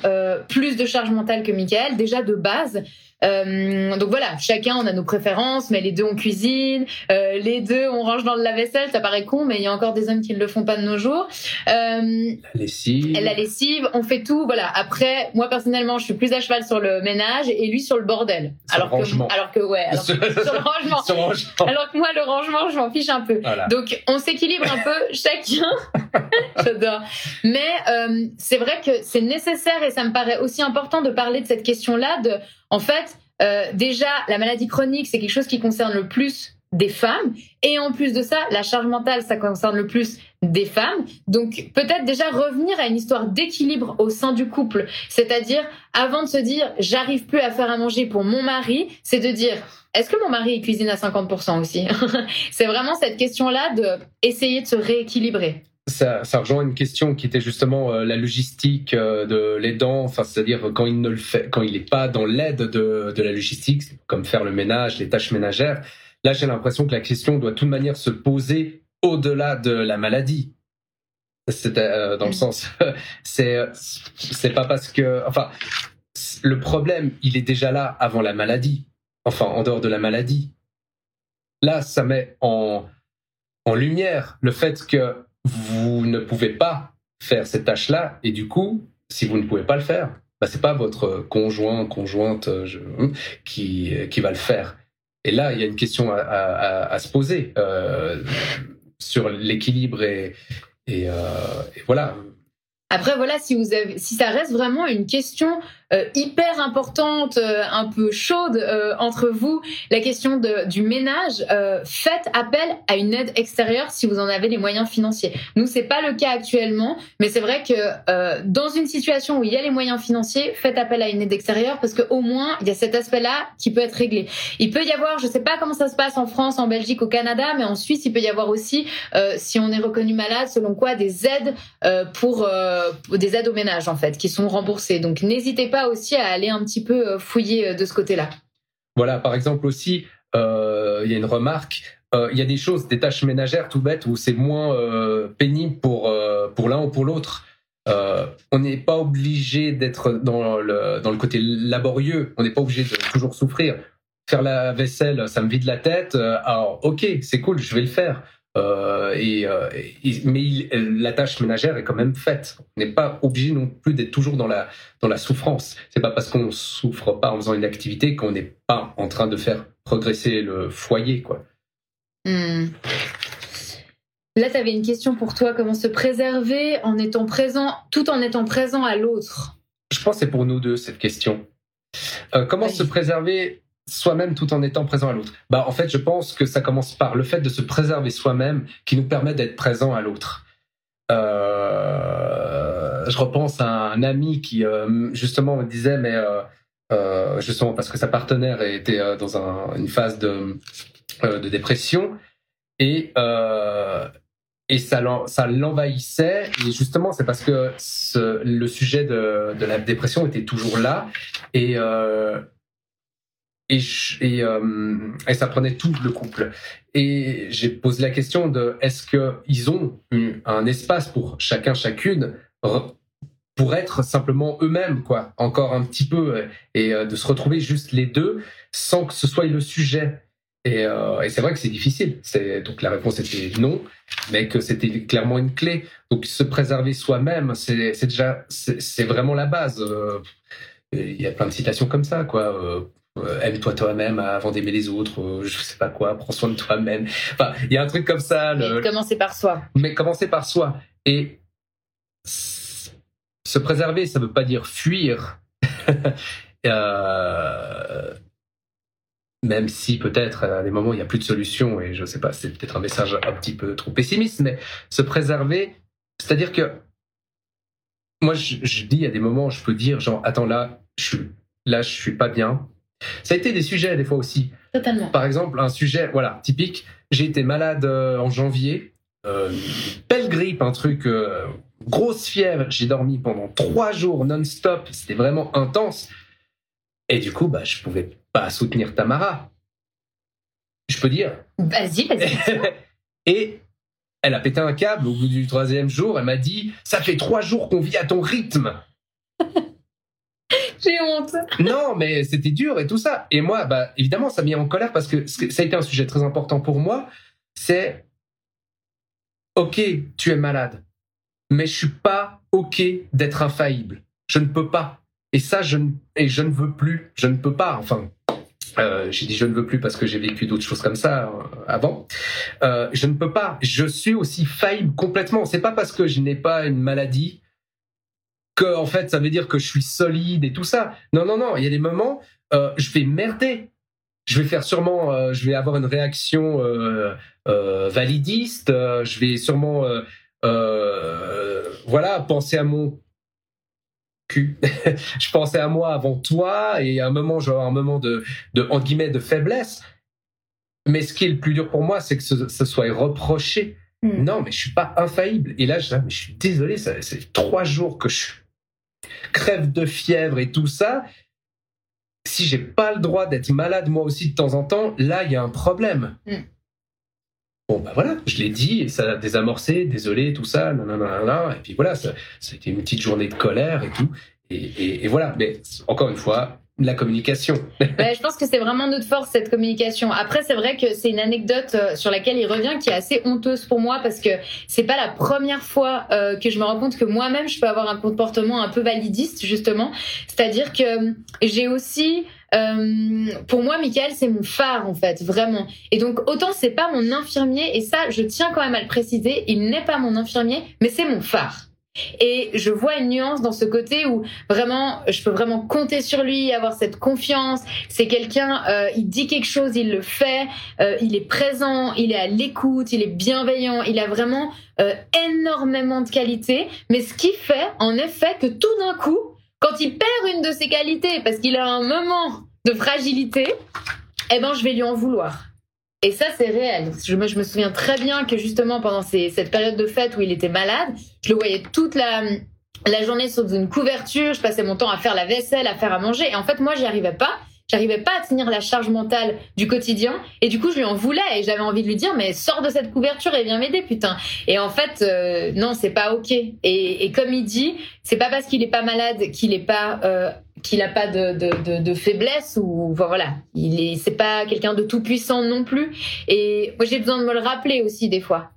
plus de charge mentale que Michael, déjà de base. Euh, donc voilà, chacun on a nos préférences, mais les deux on cuisine, euh, les deux on range dans le lave-vaisselle, ça paraît con, mais il y a encore des hommes qui ne le font pas de nos jours. Euh, la lessive. La lessive, on fait tout, voilà. Après, moi personnellement, je suis plus à cheval sur le ménage et lui sur le bordel. Sur alors le rangement. que, alors que ouais, alors sur, le rangement. sur le rangement. Alors que moi le rangement, je m'en fiche un peu. Donc on s'équilibre un peu chacun. J'adore. Mais euh, c'est vrai que c'est nécessaire et ça me paraît aussi important de parler de cette question-là de en fait, euh, déjà, la maladie chronique, c'est quelque chose qui concerne le plus des femmes. Et en plus de ça, la charge mentale, ça concerne le plus des femmes. Donc peut-être déjà revenir à une histoire d'équilibre au sein du couple. C'est-à-dire, avant de se dire, j'arrive plus à faire à manger pour mon mari, c'est de dire, est-ce que mon mari cuisine à 50% aussi? C'est vraiment cette question-là de de se rééquilibrer ça, ça, rejoint une question qui était justement euh, la logistique euh, de l'aidant, enfin, c'est-à-dire quand il ne le fait, quand il n'est pas dans l'aide de, de, la logistique, comme faire le ménage, les tâches ménagères. Là, j'ai l'impression que la question doit de toute manière se poser au-delà de la maladie. C'est euh, dans le mm. sens, c'est c'est pas parce que, enfin, le problème, il est déjà là avant la maladie, enfin en dehors de la maladie. Là, ça met en en lumière le fait que vous ne pouvez pas faire cette tâche-là, et du coup, si vous ne pouvez pas le faire, bah, c'est pas votre conjoint, conjointe euh, hein, qui, qui va le faire. Et là, il y a une question à, se poser euh, sur l'équilibre et, euh, voilà. Après, voilà, si, ça reste vraiment une question euh, hyper importante, euh, un peu chaude euh, entre vous, la question de, du ménage, faites appel à une aide extérieure si vous en avez les moyens financiers. Nous, c'est pas le cas actuellement, mais c'est vrai que dans une situation où il y a les moyens financiers, faites appel à une aide extérieure parce qu'au moins il y a cet aspect-là qui peut être réglé. Il peut y avoir, je sais pas comment ça se passe en France, en Belgique, au Canada, mais en Suisse, il peut y avoir aussi, si on est reconnu malade, selon quoi, des aides pour des aides au ménage en fait, qui sont remboursées. Donc n'hésitez pas aussi à aller un petit peu euh, fouiller euh, de ce côté-là. Voilà, par exemple aussi, euh, il y a une remarque. Il y a des choses, des tâches ménagères tout bêtes où c'est moins pénible pour pour l'un ou pour l'autre. on n'est pas obligé d'être dans le, dans le côté laborieux, on n'est pas obligé de toujours souffrir. Faire la vaisselle, ça me vide la tête. alors, ok, c'est cool, je vais le faire. Euh, et, euh, mais la tâche ménagère est quand même faite. On n'est pas obligé non plus d'être toujours dans la, dans la souffrance. C'est pas parce qu'on souffre pas en faisant une activité qu'on n'est pas en train de faire progresser le foyer, quoi. Hmm. Là, tu avais une question pour toi. Comment se préserver en étant présent, tout en étant présent à l'autre? Je pense que c'est pour nous deux, cette question. Euh, comment se préserver soi-même tout en étant présent à l'autre. Bah en fait, je pense que ça commence par le fait de se préserver soi-même qui nous permet d'être présent à l'autre. Euh, je repense à un ami qui euh, justement me disait mais euh, justement parce que sa partenaire était dans un, une phase de, de dépression et et ça l'envahissait. Et justement c'est parce que le sujet de, de la dépression était toujours là. Et euh, et, ça prenait tout le couple. Et j'ai posé la question de est-ce qu'ils ont un espace pour chacun, chacune, pour être simplement eux-mêmes, quoi, encore un petit peu, et euh, de se retrouver juste les deux sans que ce soit le sujet. Et, euh, et c'est vrai que c'est difficile. Donc la réponse était non, mais que c'était clairement une clé. Donc se préserver soi-même, c'est déjà, c'est vraiment la base. Il y a plein de citations comme ça, quoi euh, aime-toi toi-même avant d'aimer les autres, euh, je sais pas quoi, prends soin de toi-même. Enfin, il y a un truc comme ça. Le... Commencer par soi. Mais commencer par soi. Et se préserver, ça veut pas dire fuir. euh... même si peut-être à des moments il n'y a plus de solution, et je sais pas, c'est peut-être un message un petit peu trop pessimiste, mais se préserver, c'est-à-dire que moi je, dis à des moments, je peux dire genre, attends là, je suis là, je suis pas bien. Ça a été des sujets des fois aussi. Totalement. Par exemple, un sujet, voilà, typique. J'ai été malade euh, en janvier, euh, belle grippe, un truc, euh, grosse fièvre. J'ai dormi pendant trois jours non-stop. C'était vraiment intense. Et du coup, bah, je pouvais pas soutenir Tamara. Je peux dire. Vas-y, vas-y. et elle a pété un câble au bout du troisième jour. Elle m'a dit Ça fait trois jours qu'on vit à ton rythme. J'ai honte. Non, mais c'était dur et tout ça. Et moi, bah, évidemment, ça m'a mis en colère parce que ça a été un sujet très important pour moi. C'est Ok, tu es malade, mais je suis pas OK d'être infaillible. Je ne peux pas. Et ça, je ne, et je ne veux plus. Je ne peux pas. Enfin, euh, j'ai dit je ne veux plus parce que j'ai vécu d'autres choses comme ça euh, avant. Euh, je ne peux pas. Je suis aussi faillible complètement. C'est pas parce que je n'ai pas une maladie que en fait ça veut dire que je suis solide et tout ça. Non non non. Il y a des moments je vais merder. Je vais faire sûrement. je vais avoir une réaction validiste. je vais sûrement voilà penser à mon je pensais à moi avant toi et à un moment, genre un moment de, de entre guillemets, de faiblesse. Mais ce qui est le plus dur pour moi, c'est que ce, soit reproché. Hmm. Non, mais je suis pas infaillible. Et là, je, je suis désolé, c'est trois jours que je crève de fièvre et tout ça. Si j'ai pas le droit d'être malade moi aussi de temps en temps, là, il y a un problème. Hmm. Bon, ben voilà, je l'ai dit, et ça a désamorcé, désolé, tout ça, nanana, et puis voilà, ça, ça a été une petite journée de colère et tout. Et, et, voilà, mais encore une fois, la communication. je pense que c'est vraiment notre force, cette communication. Après, c'est vrai que c'est une anecdote euh, sur laquelle il revient qui est assez honteuse pour moi parce que c'est pas la première fois euh, que je me rends compte que moi-même, je peux avoir un comportement un peu validiste, justement. C'est-à-dire que j'ai aussi euh, pour moi, Michael, c'est mon phare en fait, vraiment. Et donc autant c'est pas mon infirmier, et ça, je tiens quand même à le préciser, il n'est pas mon infirmier, mais c'est mon phare. Et je vois une nuance dans ce côté où vraiment, je peux vraiment compter sur lui, avoir cette confiance. C'est quelqu'un, euh, il dit quelque chose, il le fait, euh, il est présent, il est à l'écoute, il est bienveillant, il a vraiment euh, énormément de qualités. Mais ce qui fait, en effet, que tout d'un coup, quand il perd une de ses qualités parce qu'il a un moment de fragilité, eh ben je vais lui en vouloir. Et ça, c'est réel. Je me, je me souviens très bien que justement pendant cette période de fête où il était malade, je le voyais toute la, journée sur une couverture, je passais mon temps à faire la vaisselle, à faire à manger. Et en fait, moi, j'y arrivais pas. J'arrivais pas à tenir la charge mentale du quotidien et du coup je lui en voulais et j'avais envie de lui dire mais sors de cette couverture et viens m'aider putain. Et en fait euh, non c'est pas ok. Et, et, comme il dit c'est pas parce qu'il est pas malade qu'il est pas euh, qu'il a pas de, de, de, faiblesse ou voilà il est c'est pas quelqu'un de tout puissant non plus. Et moi j'ai besoin de me le rappeler aussi des fois.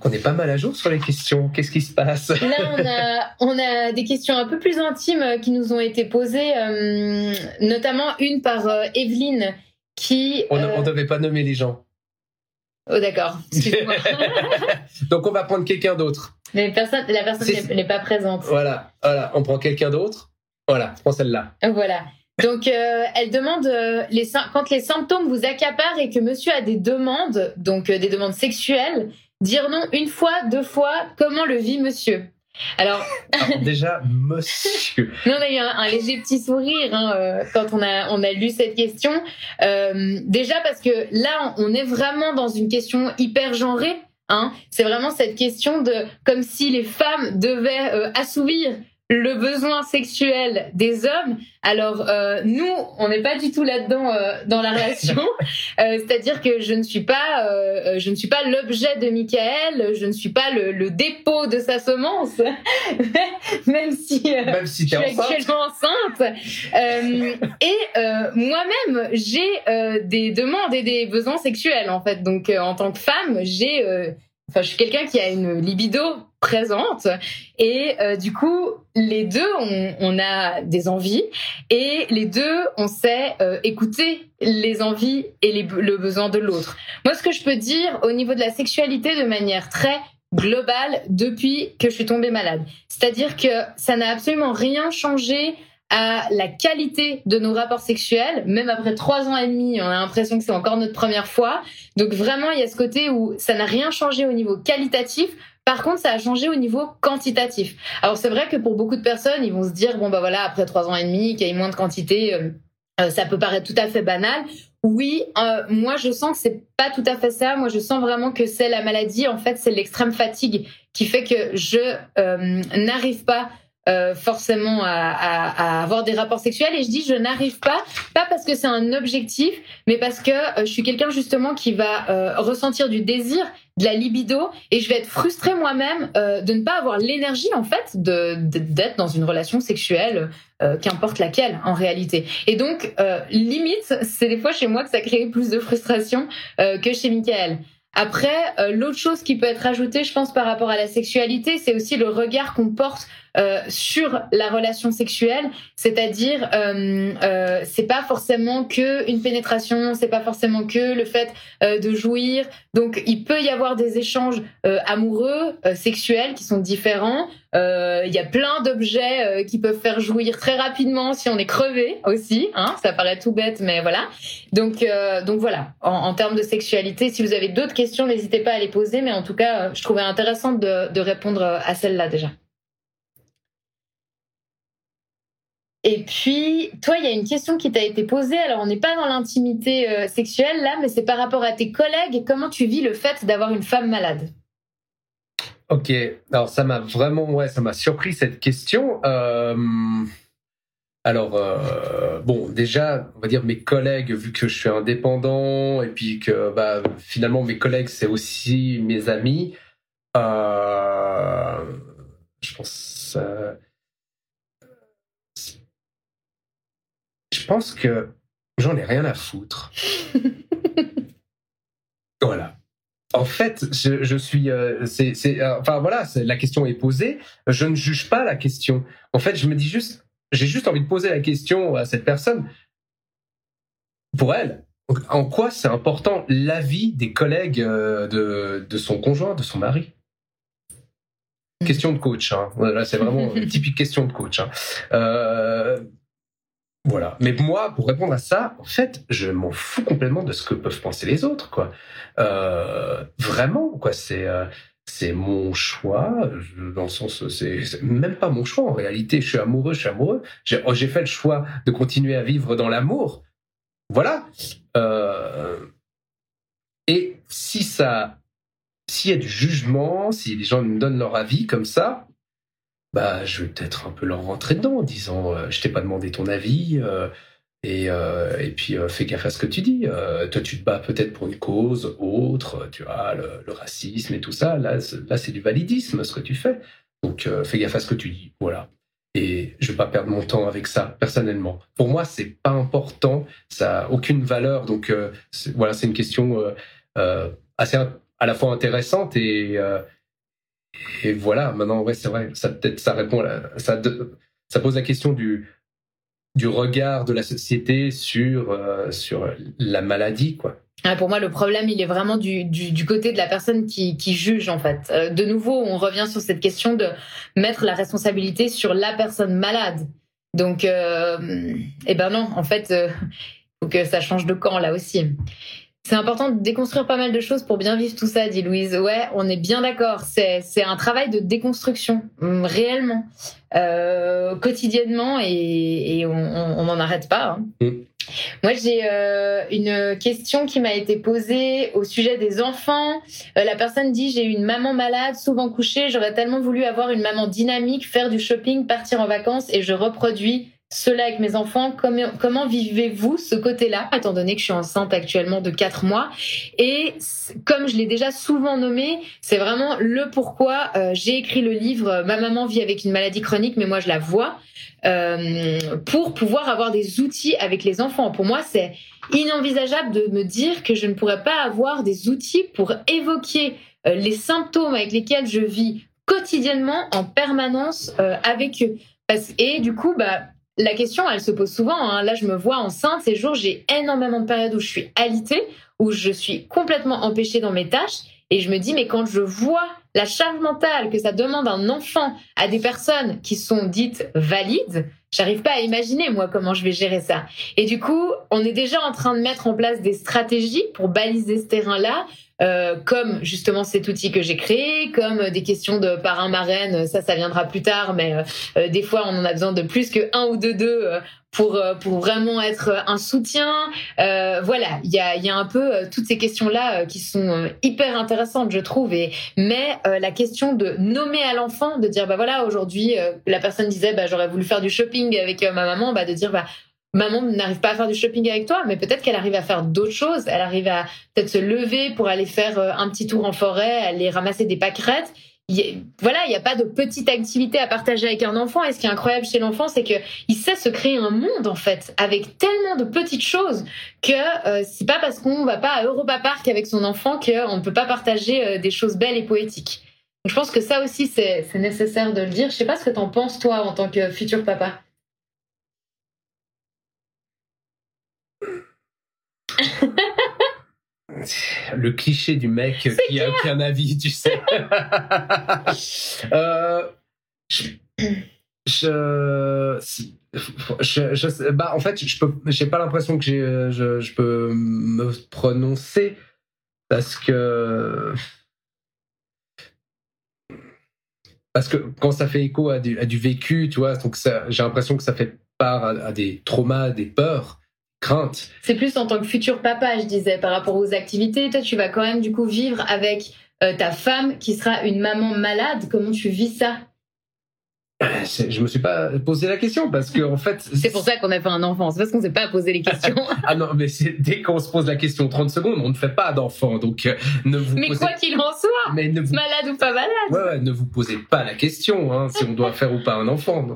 qu'on est pas mal à jour sur les questions. Qu'est-ce qui se passe? Là, on a, des questions un peu plus intimes qui nous ont été posées, euh, notamment une par euh, Evelyne qui. On ne euh, devait pas nommer les gens. Oh d'accord. Donc on va prendre quelqu'un d'autre. Mais personne, la personne n'est pas présente. Voilà, voilà, on prend quelqu'un d'autre. Voilà, prends celle-là. Voilà. Donc, elle demande les, quand les symptômes vous accaparent et que monsieur a des demandes, donc des demandes sexuelles, Dire non une fois, deux fois, comment le vit monsieur? Alors, déjà, monsieur. non, on a eu un, léger petit sourire hein, euh, quand on a on a lu cette question. Euh, déjà parce que là, on est vraiment dans une question hyper genrée. Hein. C'est vraiment cette question de comme si les femmes devaient euh, assouvir le besoin sexuel des hommes. Alors euh, nous, on n'est pas du tout là-dedans euh, dans la relation. Euh, c'est-à-dire que je ne suis pas, je ne suis pas l'objet de Michael, je ne suis pas le, dépôt de sa semence, même si, même si je suis actuellement enceinte. et moi-même, j'ai des demandes et des besoins sexuels en fait. Donc en tant que femme, j'ai Enfin, je suis quelqu'un qui a une libido présente et euh, du coup les deux on, a des envies et les deux on sait euh, écouter les envies et les, le besoin de l'autre. Moi ce que je peux dire au niveau de la sexualité de manière très globale depuis que je suis tombée malade, c'est-à-dire que ça n'a absolument rien changé à la qualité de nos rapports sexuels. Même après trois ans et demi, on a l'impression que c'est encore notre première fois. Donc vraiment, il y a ce côté où ça n'a rien changé au niveau qualitatif. Par contre, ça a changé au niveau quantitatif. Alors c'est vrai que pour beaucoup de personnes, ils vont se dire bon bah voilà, après trois ans et demi, qu'il y ait moins de quantité, euh, euh, ça peut paraître tout à fait banal. Oui, euh, moi je sens que c'est pas tout à fait ça. Moi je sens vraiment que c'est la maladie. En fait, c'est l'extrême fatigue qui fait que je n'arrive pas euh, forcément à, à, avoir des rapports sexuels. Et je dis je n'arrive pas pas parce que c'est un objectif mais parce que euh, je suis quelqu'un justement qui va euh, ressentir du désir de la libido et je vais être frustrée moi-même de ne pas avoir l'énergie en fait de d'être dans une relation sexuelle qu'importe laquelle en réalité. Et donc limite c'est des fois chez moi que ça crée plus de frustration que chez Michael. Après, l'autre chose qui peut être ajoutée, je pense, par rapport à la sexualité, c'est aussi le regard qu'on porte euh, sur la relation sexuelle, c'est-à-dire euh, euh, c'est pas forcément que une pénétration, c'est pas forcément que le fait euh, de jouir. Donc il peut y avoir des échanges amoureux, sexuels qui sont différents. Il y a plein d'objets qui peuvent faire jouir très rapidement si on est crevé aussi. Hein, ça paraît tout bête, mais voilà. Donc donc voilà. En, en, termes de sexualité, si vous avez d'autres questions, n'hésitez pas à les poser. Mais en tout cas, je trouvais intéressant de, de répondre à celle-là déjà. Et puis, toi, il y a une question qui t'a été posée. Alors, on n'est pas dans l'intimité euh, sexuelle là, mais c'est par rapport à tes collègues. Comment tu vis le fait d'avoir une femme malade? Ok, alors ça m'a vraiment, ouais, ça m'a surpris cette question. Euh, alors, euh, bon, déjà, on va dire mes collègues, vu que je suis indépendant et puis que bah, finalement mes collègues c'est aussi mes amis. je pense pense que j'en ai rien à foutre. voilà. En fait, je, suis, euh, c'est, euh, enfin voilà, la question est posée. Je ne juge pas la question. En fait, je me dis juste, j'ai juste envie de poser la question à cette personne. Pour elle, en quoi c'est important l'avis des collègues euh, de, de son conjoint, de son mari? Question de coach. Hein. Là, c'est vraiment une typique question de coach. Hein. Voilà. Mais moi, pour répondre à ça, en fait, je m'en fous complètement de ce que peuvent penser les autres, quoi. Euh, vraiment, quoi. C'est euh, c'est mon choix, dans le sens, c'est même pas mon choix en réalité. Je suis amoureux, je suis amoureux. J'ai oh, fait le choix de continuer à vivre dans l'amour. Voilà. Euh, et si ça, s'il y a du jugement, si les gens me donnent leur avis comme ça, bah, je vais peut-être un peu leur rentrer dedans en disant euh, je t'ai pas demandé ton avis euh, et, euh, et puis fais gaffe à ce que tu dis. toi, tu te bats peut-être pour une cause autre, tu vois, le, racisme et tout ça. Là, là c'est du validisme ce que tu fais. Donc, fais gaffe à ce que tu dis. Voilà. Et je vais pas perdre mon temps avec ça, personnellement. Pour moi, c'est pas important, ça a aucune valeur. Donc, voilà, c'est une question assez à la fois intéressante et et voilà, maintenant, ouais, c'est vrai, ça peut-être, ça répond, ça, pose la question du, du regard de la société sur, euh, sur la maladie, quoi. Ah, pour moi, le problème, il est vraiment du, du, côté de la personne qui, juge, en fait. Euh, de nouveau, on revient sur cette question de mettre la responsabilité sur la personne malade. Donc, euh, eh ben non, en fait, il faut que ça change de camp, là aussi. C'est important de déconstruire pas mal de choses pour bien vivre tout ça, dit Louise. Ouais, on est bien d'accord. C'est, c'est un travail de déconstruction, mm, réellement, euh, quotidiennement, et, et on n'en arrête pas. Hein. Mm. Moi, j'ai euh, une question qui m'a été posée au sujet des enfants. Euh, la personne dit j'ai une maman malade, souvent couchée. J'aurais tellement voulu avoir une maman dynamique, faire du shopping, partir en vacances, et je reproduis cela avec mes enfants. Comment, comment vivez-vous ce côté-là, étant donné que je suis enceinte actuellement de 4 mois? Et comme je l'ai déjà souvent nommé, c'est vraiment le pourquoi euh, j'ai écrit le livre Ma maman vit avec une maladie chronique, mais moi je la vois, euh, pour pouvoir avoir des outils avec les enfants. Pour moi, c'est inenvisageable de me dire que je ne pourrais pas avoir des outils pour évoquer euh, les symptômes avec lesquels je vis quotidiennement en permanence avec eux. Et du coup, bah, la question, elle se pose souvent. Hein. Là, je me vois enceinte. Ces jours, j'ai énormément de périodes où je suis alitée, où je suis complètement empêchée dans mes tâches. Et je me dis, mais quand je vois la charge mentale que ça demande un enfant à des personnes qui sont dites valides, j'arrive pas à imaginer moi comment je vais gérer ça. Et du coup, on est déjà en train de mettre en place des stratégies pour baliser ce terrain-là. Euh, comme justement cet outil que j'ai créé, comme des questions de parrain marraine, ça ça viendra plus tard, mais euh, des fois on en a besoin de plus que un ou de deux pour euh, pour vraiment être un soutien. Euh, voilà, il y a y a un peu euh, toutes ces questions là qui sont hyper intéressantes, je trouve. Et mais la question de nommer à l'enfant, de dire bah voilà aujourd'hui la personne disait bah j'aurais voulu faire du shopping avec ma maman, bah de dire bah maman n'arrive pas à faire du shopping avec toi, mais peut-être qu'elle arrive à faire d'autres choses. Elle arrive à peut-être se lever pour aller faire un petit tour en forêt, aller ramasser des pâquerettes voilà, il n'y a pas de petite activité à partager avec un enfant. Et ce qui est incroyable chez l'enfant, c'est qu'il sait se créer un monde en fait, avec tellement de petites choses que euh, c'est pas parce qu'on va pas à Europa Park avec son enfant qu'on ne peut pas partager euh, des choses belles et poétiques. je pense que ça aussi c'est nécessaire de le dire. Je sais pas ce que tu en penses toi en tant que futur papa. le cliché du mec qui a aucun avis, tu sais. euh, je, je, bah, en fait, je peux, j'ai pas l'impression que j'ai, je, je, peux me prononcer parce que. Parce que quand ça fait écho à du, à du vécu, tu vois, donc j'ai l'impression que ça fait part à des traumas, des peurs crainte. C'est plus en tant que futur papa, je disais, par rapport aux activités. Toi, tu vas quand même du coup vivre avec euh, ta femme qui sera une maman malade. Comment tu vis ça? Je me suis pas posé la question parce que en fait c'est pour ça qu'on a fait un enfant c'est parce qu'on s'est pas posé les questions ah non mais dès qu'on se pose la question 30 secondes on ne fait pas d'enfant donc euh, ne vous mais quoi qu'il en soit mais malade ou pas malade ouais, ne vous posez pas la question hein, si on doit faire ou pas un enfant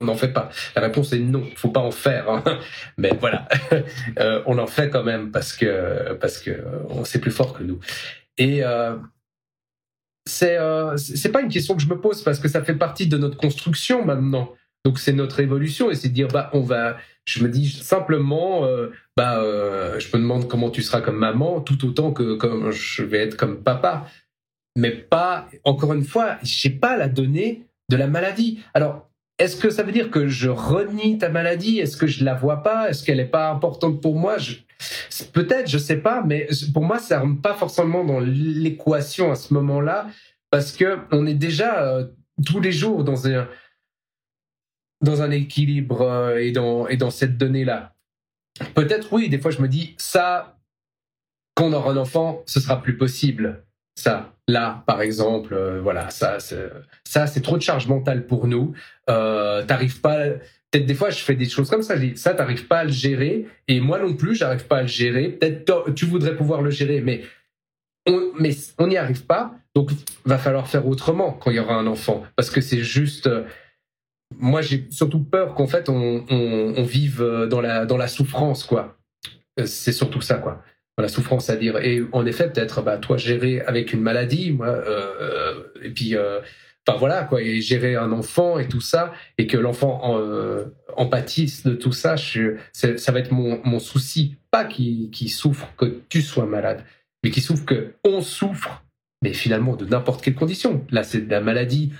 on n'en fait pas. La réponse est non, faut pas en faire. Hein. Mais voilà, euh, on en fait quand même parce que parce que on c'est plus fort que nous. Et euh, c'est euh, c'est pas une question que je me pose parce que ça fait partie de notre construction maintenant. Donc c'est notre évolution et c'est dire bah on va. Je me dis simplement euh, bah euh, je me demande comment tu seras comme maman tout autant que comme je vais être comme papa. Mais pas encore une fois, j'ai pas la donnée de la maladie. Alors est-ce que ça veut dire que je renie ta maladie? Est-ce que je la vois pas? Est-ce qu'elle n'est pas importante pour moi? Peut-être, je sais pas, mais pour moi, ça rentre pas forcément dans l'équation à ce moment-là, parce que on est déjà euh, tous les jours dans un dans un équilibre euh, et dans et dans cette donnée-là. Peut-être oui, des fois je me dis ça, quand on aura un enfant, ce sera plus possible ça, là, par exemple, euh, voilà, ça, ça, c'est trop de charge mentale pour nous. Euh, t'arrives pas. Peut-être des fois, je fais des choses comme ça. Je dis, ça, t'arrives pas à le gérer, et moi non plus, j'arrive pas à le gérer. Peut-être tu voudrais pouvoir le gérer, mais on, mais on n'y arrive pas. Donc, va falloir faire autrement quand il y aura un enfant, parce que c'est juste. Euh, moi, j'ai surtout peur qu'en fait, on, on, on, vive dans la dans la souffrance, quoi. C'est surtout ça, quoi la souffrance à dire. Et en effet, peut-être, bah, toi, gérer avec une maladie, moi, euh, euh et puis, euh, enfin voilà, quoi, et gérer un enfant et tout ça, et que l'enfant en, euh, empathise de tout ça, je, ça va être mon, mon souci. Pas qui, souffre que tu sois malade, mais qui souffre que on souffre, mais finalement de n'importe quelle condition. Là, c'est de la maladie,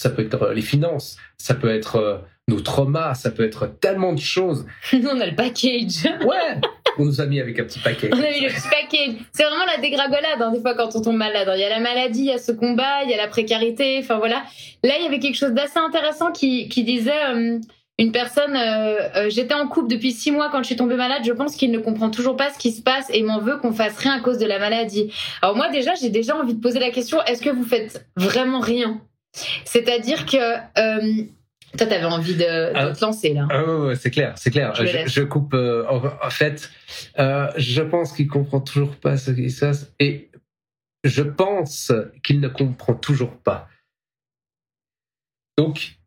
ça peut être les finances, ça peut être nos traumas, ça peut être tellement de choses. Nous, on a le package. Ouais, on nous a mis avec un petit paquet. On a mis le petit paquet. C'est vraiment la dégringolade, hein, des fois, quand on tombe malade. Il y a la maladie, il y a ce combat, il y a la précarité, enfin voilà. Là, il y avait quelque chose d'assez intéressant qui, qui disait... Euh, une personne, euh, euh, j'étais en couple depuis six mois quand je suis tombée malade. Je pense qu'il ne comprend toujours pas ce qui se passe et m'en veut qu'on fasse rien à cause de la maladie. Alors moi déjà, j'ai déjà envie de poser la question est-ce que vous faites vraiment rien? C'est-à-dire que toi, t'avais envie de, ah. te lancer là. Ah c'est clair, c'est clair. Je, coupe. Euh, en, fait, euh, je pense qu'il comprend toujours pas ce qui se passe et je pense qu'il ne comprend toujours pas. Donc,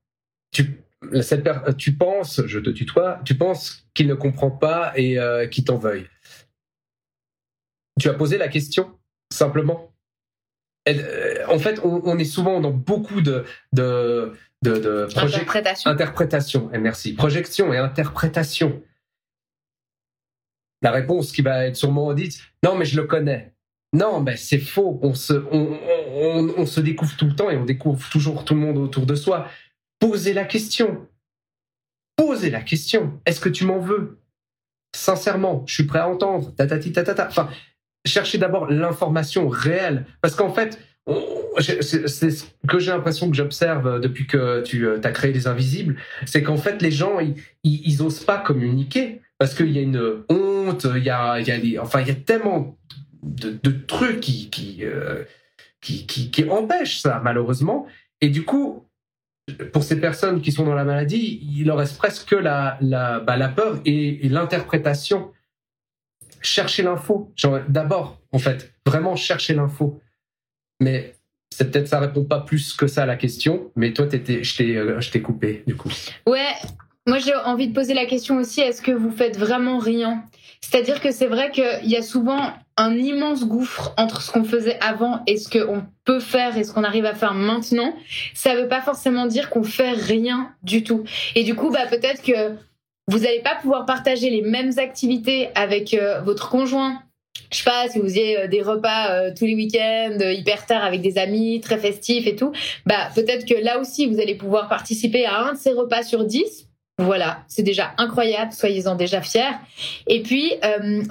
tu, cette, tu penses, je te tutoie, tu penses qu'il ne comprend pas et euh, qu'il t'en veuille. Tu as posé la question simplement. en fait, on, est souvent dans beaucoup de, de de, de interprétation. interprétation. Et merci. Projection et interprétation. La réponse qui va être sûrement dite, non, mais je le connais. Non, mais c'est faux. On se, on, on, se découvre tout le temps et on découvre toujours tout le monde autour de soi. Posez la question. Posez la question. Est-ce que tu m'en veux? Sincèrement, je suis prêt à entendre. Tatati tatata. Enfin, cherchez d'abord l'information réelle. Parce qu'en fait, c'est ce que j'ai l'impression que j'observe depuis que tu euh, as créé les Invisibles, c'est qu'en fait les gens ils, ils, osent pas communiquer parce qu'il y a une honte, il y a, y a des, enfin il y a tellement de, trucs euh, qui, qui qui empêchent ça malheureusement. Et du coup pour ces personnes qui sont dans la maladie, il leur reste presque la la, bah, la peur et l'interprétation. Chercher l'info, d'abord en fait, vraiment chercher l'info mais c'est peut-être ça répond pas plus que ça à la question. Mais toi, t'étais, je t'ai, euh, je t'ai coupé du coup. Ouais. Moi, j'ai envie de poser la question aussi est-ce que vous faites vraiment rien? C'est-à-dire que c'est vrai qu'il y a souvent un immense gouffre entre ce qu'on faisait avant et ce qu'on peut faire et ce qu'on arrive à faire maintenant. Ça veut pas forcément dire qu'on fait rien du tout. Et du coup, bah peut-être que vous n'allez pas pouvoir partager les mêmes activités avec euh, votre conjoint je sais pas, si vous faisiez euh, des repas euh, tous les week-ends, euh, hyper tard avec des amis, très festifs et tout, bah peut-être que là aussi vous allez pouvoir participer à un de ces repas sur dix. Voilà, c'est déjà incroyable, soyez-en déjà fiers. Et puis,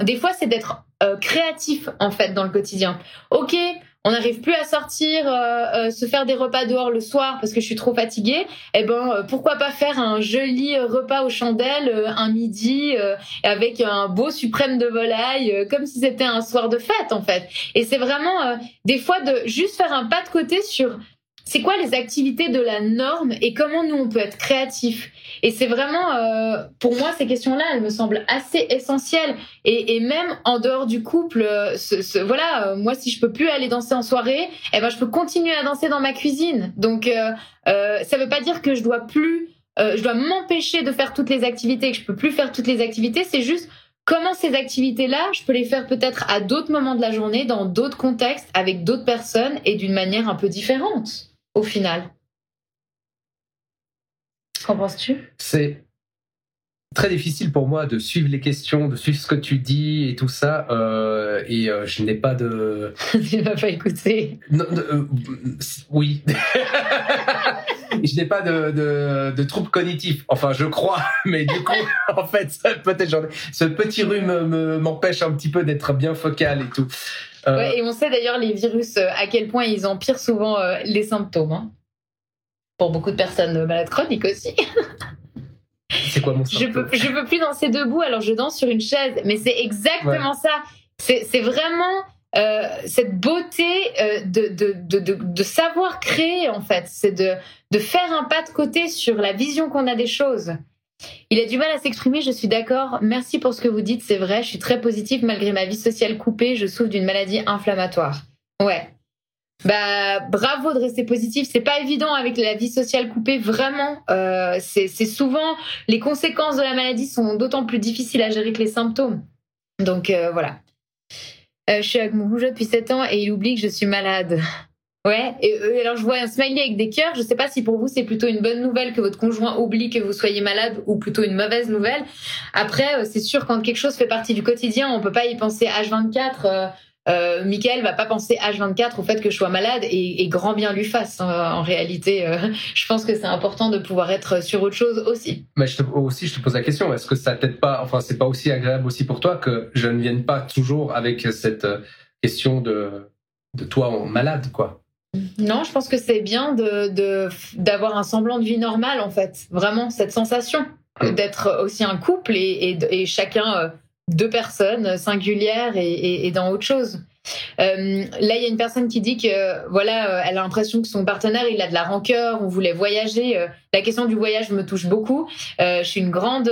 des fois, c'est d'être créatif en fait dans le quotidien. Ok, on n'arrive plus à sortir, euh, euh, se faire des repas dehors le soir parce que je suis trop fatiguée, eh ben euh, pourquoi pas faire un joli repas aux chandelles un midi avec un beau suprême de volaille comme si c'était un soir de fête en fait. Et c'est vraiment des fois de juste faire un pas de côté sur c'est quoi les activités de la norme et comment nous on peut être créatif. Et c'est vraiment, euh, pour moi, ces questions-là, elles me semblent assez essentielles. Et, et même en dehors du couple, euh, ce, ce, voilà, euh, moi, si je peux plus aller danser en soirée, eh ben, je peux continuer à danser dans ma cuisine. Donc, euh, euh ça veut pas dire que je dois plus, je dois m'empêcher de faire toutes les activités, que je peux plus faire toutes les activités. C'est juste comment ces activités-là, je peux les faire peut-être à d'autres moments de la journée, dans d'autres contextes, avec d'autres personnes et d'une manière un peu différente au final. Qu'en penses-tu? C'est très difficile pour moi de suivre les questions, de suivre ce que tu dis et tout ça. Euh, et euh, je n'ai pas de. tu ne vas pas écouter. Euh, oui. je n'ai pas de, de, de troubles cognitifs. Enfin, je crois, mais du coup, en fait, peut-être ce petit rhume m'empêche un petit peu d'être bien focal et tout. Euh, et on sait d'ailleurs les virus à quel point ils empirent souvent les symptômes. Hein. Pour beaucoup de personnes malades chroniques aussi. C'est quoi mon je peux, je peux plus danser debout, alors je danse sur une chaise. Mais c'est exactement ça. C'est vraiment cette beauté de, de, de, de, savoir créer, en fait. C'est de, de faire un pas de côté sur la vision qu'on a des choses. Il a du mal à s'exprimer, je suis d'accord. Merci pour ce que vous dites, c'est vrai, je suis très positive malgré ma vie sociale coupée, je souffre d'une maladie inflammatoire. Ouais. Bah bravo de rester positif, c'est pas évident avec la vie sociale coupée, vraiment. Euh, c'est souvent les conséquences de la maladie sont d'autant plus difficiles à gérer que les symptômes. Donc euh, voilà. Euh, je suis avec mon rouge depuis 7 ans et il oublie que je suis malade. Ouais, et, alors je vois un smiley avec des cœurs. Je sais pas si pour vous c'est plutôt une bonne nouvelle que votre conjoint oublie que vous soyez malade ou plutôt une mauvaise nouvelle. Après, c'est sûr quand quelque chose fait partie du quotidien, on peut pas y penser H24. Euh, euh, Michael va pas penser H24 au fait que je sois malade et, grand bien lui fasse. Hein, en réalité, euh, je pense que c'est important de pouvoir être sur autre chose aussi. Mais je te, aussi, je te pose la question est-ce que ça t'aide pas Enfin, c'est pas aussi agréable aussi pour toi que je ne vienne pas toujours avec cette question de de toi en malade, quoi? Non, je pense que c'est bien de d'avoir un semblant de vie normale en fait, vraiment cette sensation mm. d'être aussi un couple et, chacun euh, deux personnes singulières et, dans autre chose. Euh, là, il y a une personne qui dit que voilà, euh, elle a l'impression que son partenaire il a de la rancœur, on voulait voyager. la question du voyage me touche beaucoup. je suis une grande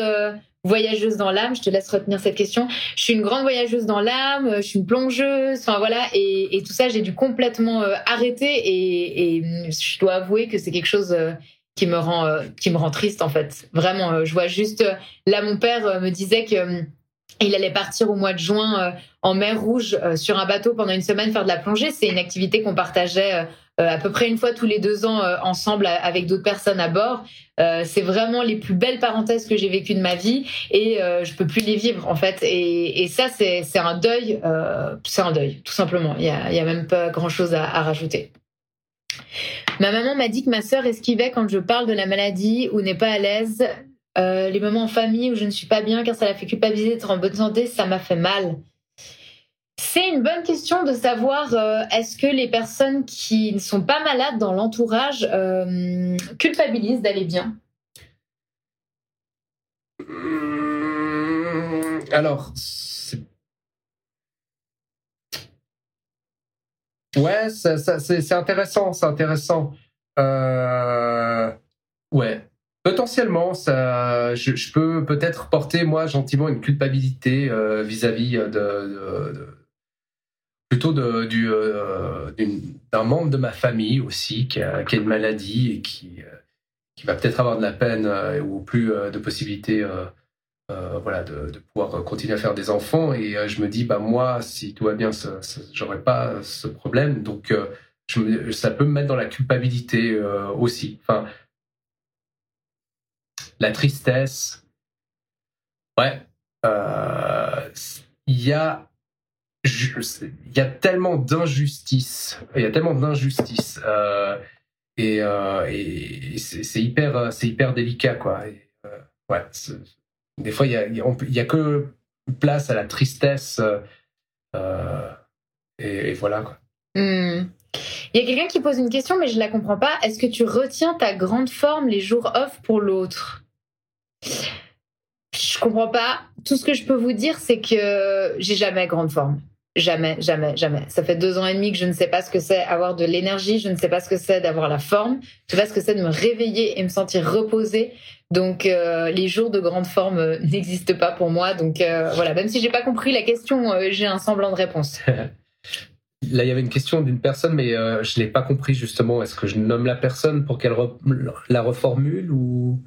voyageuse dans l'âme. Je te laisse retenir cette question. Je suis une grande voyageuse dans l'âme. Je suis une plongeuse. Enfin voilà. Et, tout ça, j'ai dû complètement euh, arrêter. Et, et, je dois avouer que c'est quelque chose euh, qui me rend euh, qui me rend triste en fait. Vraiment. je vois juste là, mon père me disait que il allait partir au mois de juin en mer Rouge sur un bateau pendant une semaine faire de la plongée. C'est une activité qu'on partageait euh, à peu près une fois tous les deux ans euh, ensemble avec d'autres personnes à bord. Euh, c'est vraiment les plus belles parenthèses que j'ai vécues de ma vie et je peux plus les vivre en fait. Et, ça, c'est un deuil, c'est un deuil tout simplement. Il y a, même pas grand chose à, à rajouter. Ma maman m'a dit que ma sœur esquivait quand je parle de la maladie ou n'est pas à l'aise. Euh, les moments en famille où je ne suis pas bien car ça la fait culpabiliser d'être en bonne santé, ça m'a fait mal. C'est une bonne question de savoir euh, est-ce que les personnes qui ne sont pas malades dans l'entourage euh, culpabilisent d'aller bien? Mmh, Alors, ouais, c'est intéressant, c'est intéressant. Ouais, potentiellement, ça, je, peux peut-être porter moi gentiment une culpabilité vis-à-vis de plutôt euh, d'un membre de ma famille aussi qui a, une maladie et qui, euh, va peut-être avoir de la peine euh, ou plus de possibilités voilà, de, pouvoir continuer à faire des enfants. Et je me dis, bah, moi, si tout va bien, j'aurais pas ce problème. Donc, ça peut me mettre dans la culpabilité aussi. Enfin, la tristesse. Ouais. Il y a il y a tellement d'injustice, il y a tellement d'injustice, euh, et, euh, et c'est hyper, hyper délicat quoi. Euh, ouais, des fois il y a, a que place à la tristesse, euh, et, voilà quoi. Hmm. Il y a quelqu'un qui pose une question, mais je la comprends pas. Est-ce que tu retiens ta grande forme les jours off pour l'autre? Je comprends pas. Tout ce que je peux vous dire, c'est que j'ai jamais grande forme. Jamais, jamais, jamais. Ça fait deux ans et demi que je ne sais pas ce que c'est avoir de l'énergie, je ne sais pas ce que c'est d'avoir la forme, je ne sais pas ce que c'est de me réveiller et me sentir reposée. Donc euh, les jours de grande forme euh, n'existent pas pour moi. Donc euh, voilà, même si j'ai pas compris la question, j'ai un semblant de réponse. Là, il y avait une question d'une personne, mais je l'ai pas compris justement. Est-ce que je nomme la personne pour qu'elle la reformule ou?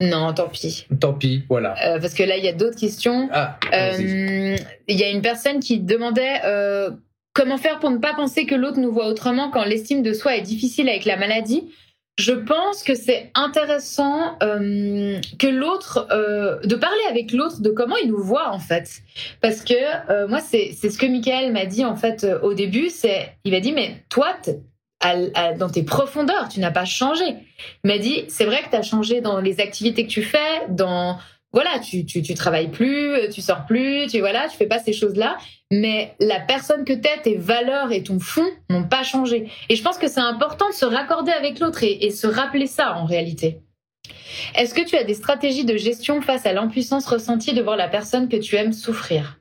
Non, tant pis. Tant pis, voilà. Euh, parce que là, il y a d'autres questions. Ah, euh, il y a une personne qui demandait euh, comment faire pour ne pas penser que l'autre nous voit autrement quand l'estime de soi est difficile avec la maladie. Je pense que c'est intéressant que l'autre, de parler avec l'autre de comment il nous voit en fait, parce que moi c'est ce que Michael m'a dit en fait au début, c'est il m'a dit mais toi dans tes profondeurs, tu n'as pas changé. Il m'a dit, c'est vrai que tu as changé dans les activités que tu fais, dans voilà, tu, tu, travailles plus, tu sors plus, tu voilà, tu fais pas ces choses-là, mais la personne que tu es, tes valeurs et ton fond n'ont pas changé. Et je pense que c'est important de se raccorder avec l'autre et, et se rappeler ça en réalité. Est-ce que tu as des stratégies de gestion face à l'impuissance ressentie de voir la personne que tu aimes souffrir?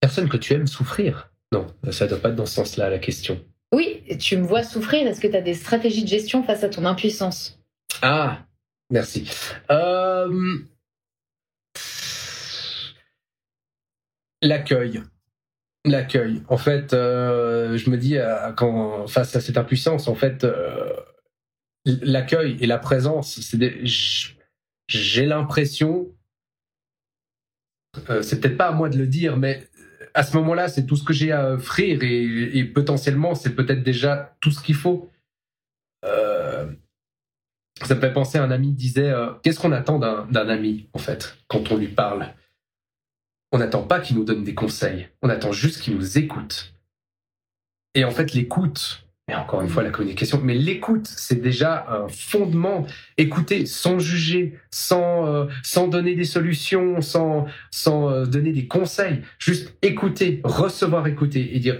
Personne que tu aimes souffrir non, ça ne doit pas être dans ce sens-là la question. Oui, tu me vois souffrir. Est-ce que tu as des stratégies de gestion face à ton impuissance? Ah, merci. Euh, l'accueil. L'accueil. En fait, euh, je me dis, euh, quand, face à cette impuissance, en fait, l'accueil et la présence, c'est j'ai l'impression, c'est peut-être pas à moi de le dire, mais à ce moment-là, c'est tout ce que j'ai à offrir et, potentiellement, c'est peut-être déjà tout ce qu'il faut. Euh, ça me fait penser un ami disait euh, Qu'est-ce qu'on attend d'un ami, en fait, quand on lui parle? On n'attend pas qu'il nous donne des conseils, on attend juste qu'il nous écoute. Et en fait, l'écoute, et encore une fois, la communication. Mais l'écoute, c'est déjà un fondement. Écouter sans juger, sans, euh, sans donner des solutions, sans, sans euh, donner des conseils. Juste écouter, recevoir, écouter et dire,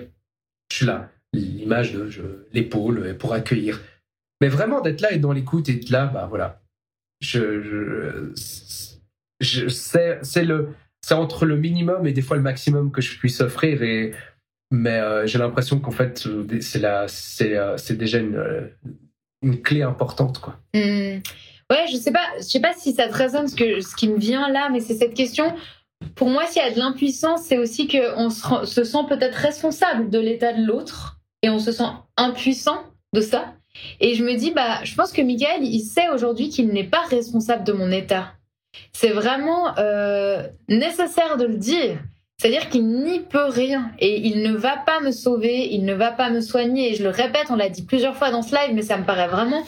je suis là. L'image de l'épaule pour accueillir. Mais vraiment d'être là et dans l'écoute et être là, bah voilà. Je, je, je c'est le, c'est entre le minimum et des fois le maximum que je puisse offrir et mais euh, j'ai l'impression qu'en fait, euh, c'est euh, c'est déjà une, clé importante, quoi. Mmh. Ouais, je sais pas, je sais pas si ça te résonne ce que ce qui me vient là, mais c'est cette question. Pour moi, s'il y a de l'impuissance, c'est aussi qu'on se, se sent peut-être responsable de l'état de l'autre et on se sent impuissant de ça. Et je me dis, bah, je pense que Miguel, il sait aujourd'hui qu'il n'est pas responsable de mon état. C'est vraiment nécessaire de le dire. C'est-à-dire qu'il n'y peut rien et il ne va pas me sauver, il ne va pas me soigner. Et je le répète, on l'a dit plusieurs fois dans ce live, mais ça me paraît vraiment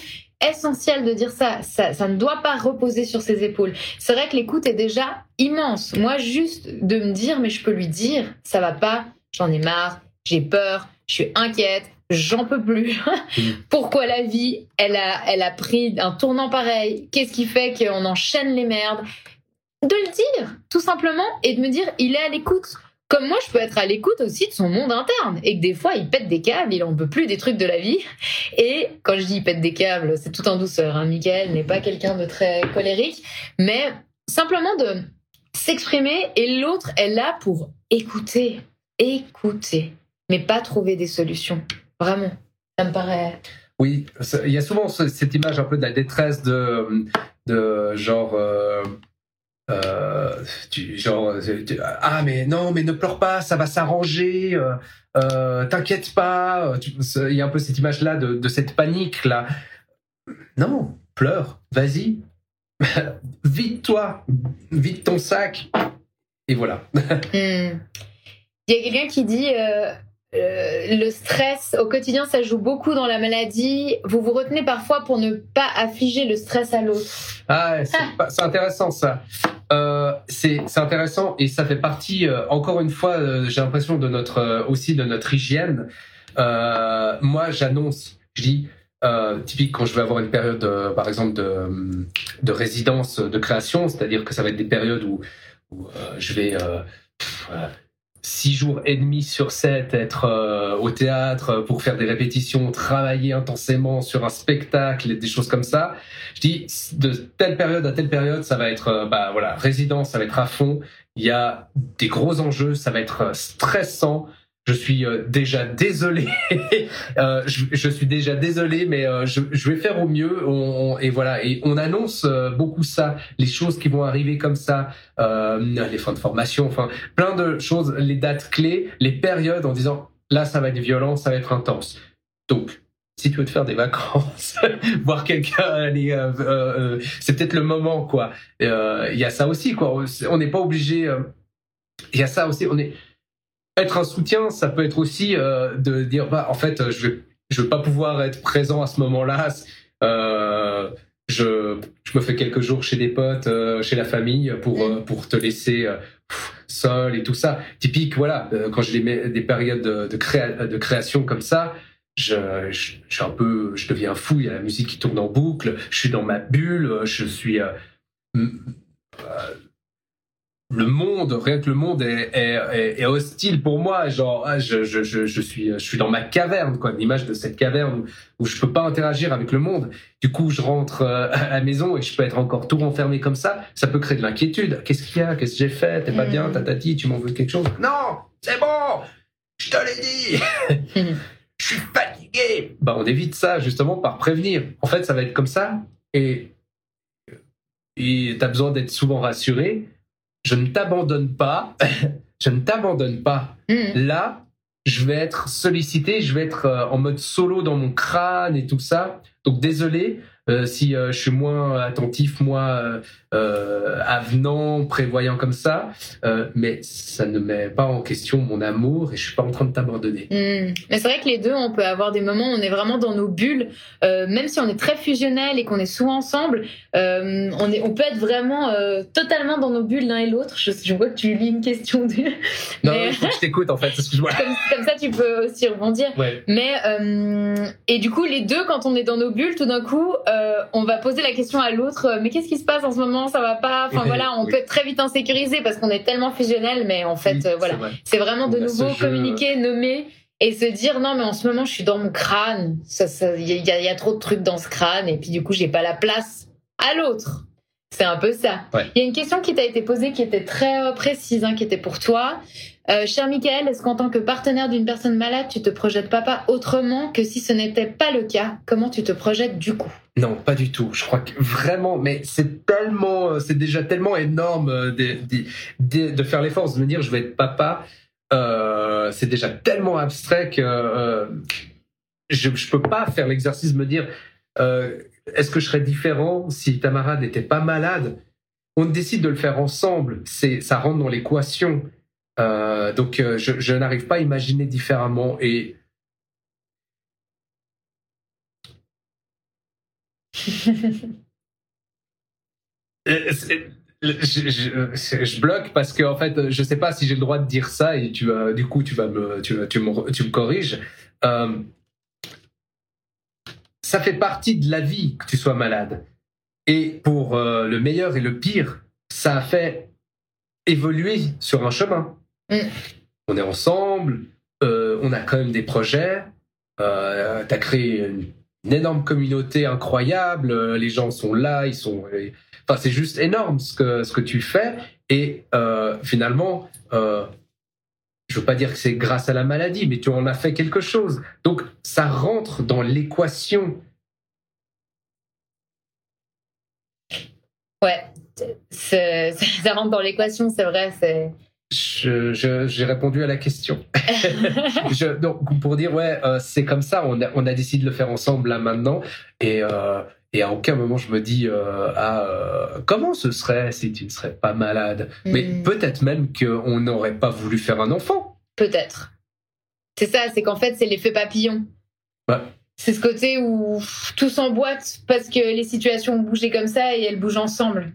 essentiel de dire ça. Ça, ça ne doit pas reposer sur ses épaules. C'est vrai que l'écoute est déjà immense. Moi, juste de me dire, mais je peux lui dire, ça va pas, j'en ai marre, j'ai peur, je suis inquiète, j'en peux plus. Pourquoi la vie, elle a, elle a pris un tournant pareil? Qu'est-ce qui fait qu'on enchaîne les merdes? De le dire, tout simplement, et de me dire, il est à l'écoute. Comme moi, je peux être à l'écoute aussi de son monde interne et que des fois, il pète des câbles, il en peut plus des trucs de la vie. Et quand je dis il pète des câbles, c'est tout en douceur. Hein. Michael n'est pas quelqu'un de très colérique, mais simplement de s'exprimer et l'autre est là pour écouter, écouter, mais pas trouver des solutions. Vraiment, ça me paraît. Oui, il y a souvent cette image un peu de la détresse de, de genre. Euh, euh, genre, ah mais non, mais ne pleure pas, ça va s'arranger, euh, euh t'inquiète pas. Il y a un peu cette image-là de, de, cette panique-là. Non, pleure, vas-y, vide-toi, vide ton sac, et voilà. Hmm. Il y a quelqu'un qui dit euh, euh, le stress au quotidien, ça joue beaucoup dans la maladie. Vous vous retenez parfois pour ne pas affliger le stress à l'autre. Ah, c'est intéressant ça. Euh, c'est intéressant et ça fait partie, euh, encore une fois, euh, j'ai l'impression de notre euh, aussi de notre hygiène. moi, j'annonce, je dis, typique quand je vais avoir une période, par exemple, de, de résidence de création, c'est-à-dire que ça va être des périodes où je vais six jours et demi sur sept être euh, au théâtre pour faire des répétitions, travailler intensément sur un spectacle, des choses comme ça. Je dis de telle période à telle période, ça va être euh, bah voilà résidence, ça va être à fond. Il y a des gros enjeux, ça va être euh, stressant. Je suis euh, déjà désolé. euh, je, suis déjà désolé, mais euh, je, vais faire au mieux. On, et voilà. Et on annonce beaucoup ça, les choses qui vont arriver comme ça, les fins de formation, enfin plein de choses, les dates clés, les périodes, en disant là ça va être violent, ça va être intense. Donc si tu veux te faire des vacances, voir quelqu'un, c'est peut-être le moment, quoi. Il y a ça aussi, quoi. On n'est pas obligé. Il y a ça aussi. Être un soutien, ça peut être aussi euh, de dire bah en fait je vais je vais pas pouvoir être présent à ce moment-là. Euh, je, je me fais quelques jours chez des potes, euh, chez la famille pour mm. pour te laisser seul et tout ça. Typique voilà quand j'ai des, des périodes de, de, créa, de création comme ça. Je, je, je, suis un peu, je deviens fou. Il y a la musique qui tourne en boucle. Je suis dans ma bulle. Je suis le monde, rien que le monde est, est, est, hostile pour moi. Genre, ah, je, je, je, je, suis, je suis dans ma caverne, quoi, l'image de cette caverne où, où, je peux pas interagir avec le monde. Du coup, je rentre euh, à la maison et je peux être encore tout renfermé comme ça. Ça peut créer de l'inquiétude. Qu'est-ce qu'il y a? Qu'est-ce que j'ai fait? T'es pas bien? Mm. Tatati, tu m'en veux quelque chose? Non, c'est bon. Je te l'ai dit. je suis fatigué. Bah, on évite ça justement par prévenir. En fait, ça va être comme ça et et t'as besoin d'être souvent rassuré je ne t'abandonne pas, je ne t'abandonne pas. Hmm. Là, je vais être sollicité, je vais être euh, en mode solo dans mon crâne et tout ça. Donc désolé, euh, si euh, je suis moins attentif, moins euh, avenant, prévoyant comme ça, mais ça ne met pas en question mon amour et je suis pas en train de t'abandonner. Hmm. Mais c'est vrai que les deux, on peut avoir des moments où on est vraiment dans nos bulles, même si on est très fusionnel et qu'on est souvent ensemble, on, est, on peut être vraiment totalement dans nos bulles l'un et l'autre. Je, je, vois que tu lis une question. De... Non, mais... je t'écoute en fait, excuse-moi. Comme, comme, ça, tu peux aussi rebondir. Ouais. Mais et du coup, les deux, quand on est dans nos bulles, tout d'un coup, euh, on va poser la question à l'autre, euh, mais qu'est-ce qui se passe en ce moment? Ça va pas Enfin voilà, on peut être très vite insécurisé parce qu'on est tellement fusionnel, mais en fait, euh, voilà, c'est vraiment de nouveau communiquer, nommer et se dire non mais en ce moment je suis dans mon crâne, il ça, y, y, a, y, a trop de trucs dans ce crâne et puis du coup j'ai pas la place à l'autre. C'est un peu ça. Il ouais. y a une question qui t'a été posée qui était très euh, précise, hein, qui était pour toi. Euh, cher Michael, est-ce qu'en tant que partenaire d'une personne malade, tu te projettes pas autrement que si ce n'était pas le cas? Comment tu te projettes du coup? Non, pas du tout. Je crois que vraiment, mais c'est tellement, euh, c'est déjà tellement énorme euh, de, de, de faire l'effort de me dire je vais être papa. Euh, c'est déjà tellement abstrait que je, je peux pas faire l'exercice de me dire est-ce que je serais différent si Tamara n'était pas malade? On décide de le faire ensemble. C'est, ça rentre dans l'équation. Donc, je, je n'arrive pas à imaginer différemment. Et je, bloque parce que en fait, je sais pas si j'ai le droit de dire ça et tu vas, du coup, tu vas me, tu, tu me, tu me corriges. Euh, ça fait partie de la vie que tu sois malade. Et pour euh, le meilleur et le pire, ça a fait évoluer sur un chemin. Mm. On est ensemble, euh, on a quand même des projets. Tu as créé une, énorme communauté incroyable. Euh, les gens sont là, ils sont. Enfin, c'est juste énorme ce que ce que tu fais. Et finalement, je veux pas dire que c'est grâce à la maladie, mais tu en as fait quelque chose. Donc, ça rentre dans l'équation. Ouais, ça rentre dans l'équation, c'est vrai. C'est j'ai répondu à la question. je, donc pour dire ouais, euh, c'est comme ça. On a, on a décidé de le faire ensemble là maintenant, et euh, et à aucun moment je me dis euh, ah comment ce serait si tu ne serais pas malade? Mais hmm. peut-être même qu'on n'aurait pas voulu faire un enfant. Peut-être. C'est ça, c'est qu'en fait c'est l'effet papillon. C'est ce côté où tout s'emboîte parce que les situations ont bougé comme ça et elles bougent ensemble.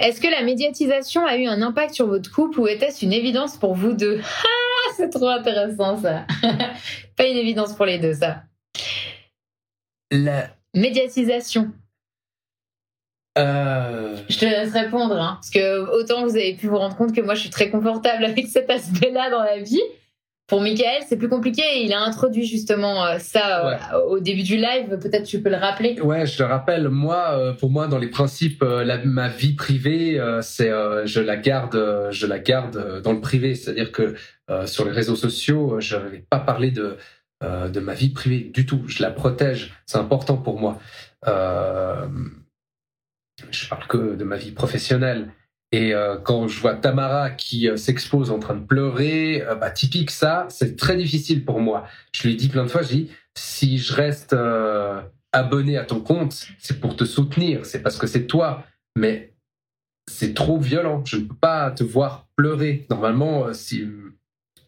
Est-ce que la médiatisation a eu un impact sur votre couple ou était-ce une évidence pour vous deux ah, C'est trop intéressant ça. Pas une évidence pour les deux ça. La médiatisation. Euh... Je te laisse répondre, hein, parce que autant vous avez pu vous rendre compte que moi je suis très confortable avec cet aspect-là dans la vie, pour Michael, c'est plus compliqué. Il a introduit justement euh, ça euh, au début du live. Peut-être tu peux le rappeler. Ouais, je le rappelle. Moi, euh, pour moi, dans les principes, ma vie privée, c'est je la garde, je la garde dans le privé. C'est-à-dire que sur les réseaux sociaux, je ne vais pas parler de de ma vie privée du tout. Je la protège. C'est important pour moi. je parle que de ma vie professionnelle. Et euh, quand je vois Tamara qui euh, s'expose en train de pleurer, euh, bah, typique ça, c'est très difficile pour moi. Je lui ai dit plein de fois, je dis, si je reste abonné à ton compte, c'est pour te soutenir, c'est parce que c'est toi. Mais c'est trop violent, je ne peux pas te voir pleurer. Normalement, si...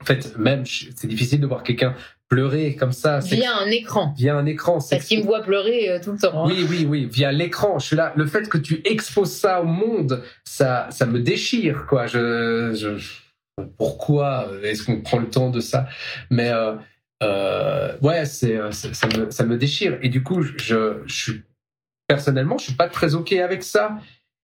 En fait, même, c'est difficile de voir quelqu'un pleurer comme ça. Via un écran. Via un écran. Parce qu'il me voit pleurer euh, tout le temps. Oui, oui, oui, via l'écran. Je suis là. Le fait que tu exposes ça au monde, ça, ça me déchire, quoi. Je, je pourquoi est-ce qu'on prend le temps de ça? Mais euh, euh, ouais, c'est, ça, me, ça me déchire. Et du coup, je, je suis personnellement, je suis pas très ok avec ça.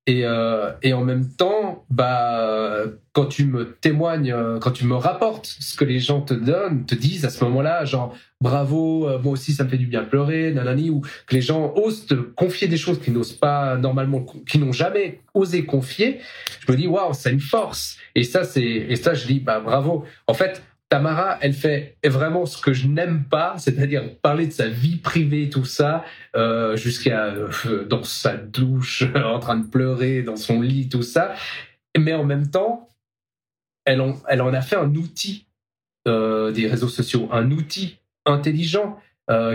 Et, euh, et en même temps, bah, quand tu me témoignes, euh, quand tu me rapportes ce que les gens te donnent, te disent à ce moment-là, genre bravo, euh, moi aussi ça me fait du bien de pleurer, nanani, ou que les gens osent te confier des choses qu'ils n'osent pas normalement, qu'ils n'ont jamais osé confier, je me dis waouh, c'est une force. Et ça, c'est et ça, je dis bah bravo. En fait, Tamara, elle fait vraiment ce que je n'aime pas, c'est-à-dire parler de sa vie privée, tout ça, euh, jusqu'à euh, dans sa douche, en train de pleurer, dans son lit, tout ça. Mais en même temps, elle en, a fait un outil euh, des réseaux sociaux, un outil intelligent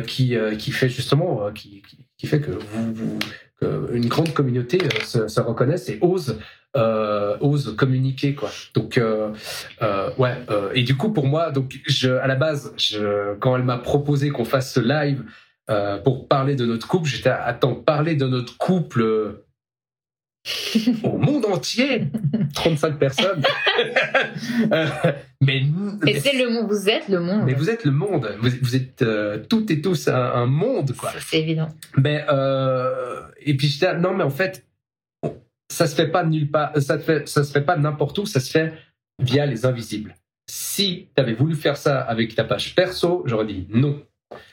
qui, fait justement, qui, fait que, vous, une grande communauté se, se reconnaisse et ose euh, ose communiquer quoi. Donc euh, euh, ouais euh, et du coup pour moi donc je à la base je, quand elle m'a proposé qu'on fasse ce live euh, pour parler de notre couple j'étais attends parler de notre couple au monde entier 35 personnes. Mais, mais c'est le monde vous êtes le monde. mais vous êtes le monde. Vous, vous êtes toutes et tous un, un monde quoi. C'est évident. Mais et puis j'étais non mais en fait ça se fait pas nulle part, ça se fait, ça se fait pas n'importe où, ça se fait via les invisibles. Si tu avais voulu faire ça avec ta page perso, j'aurais dit non.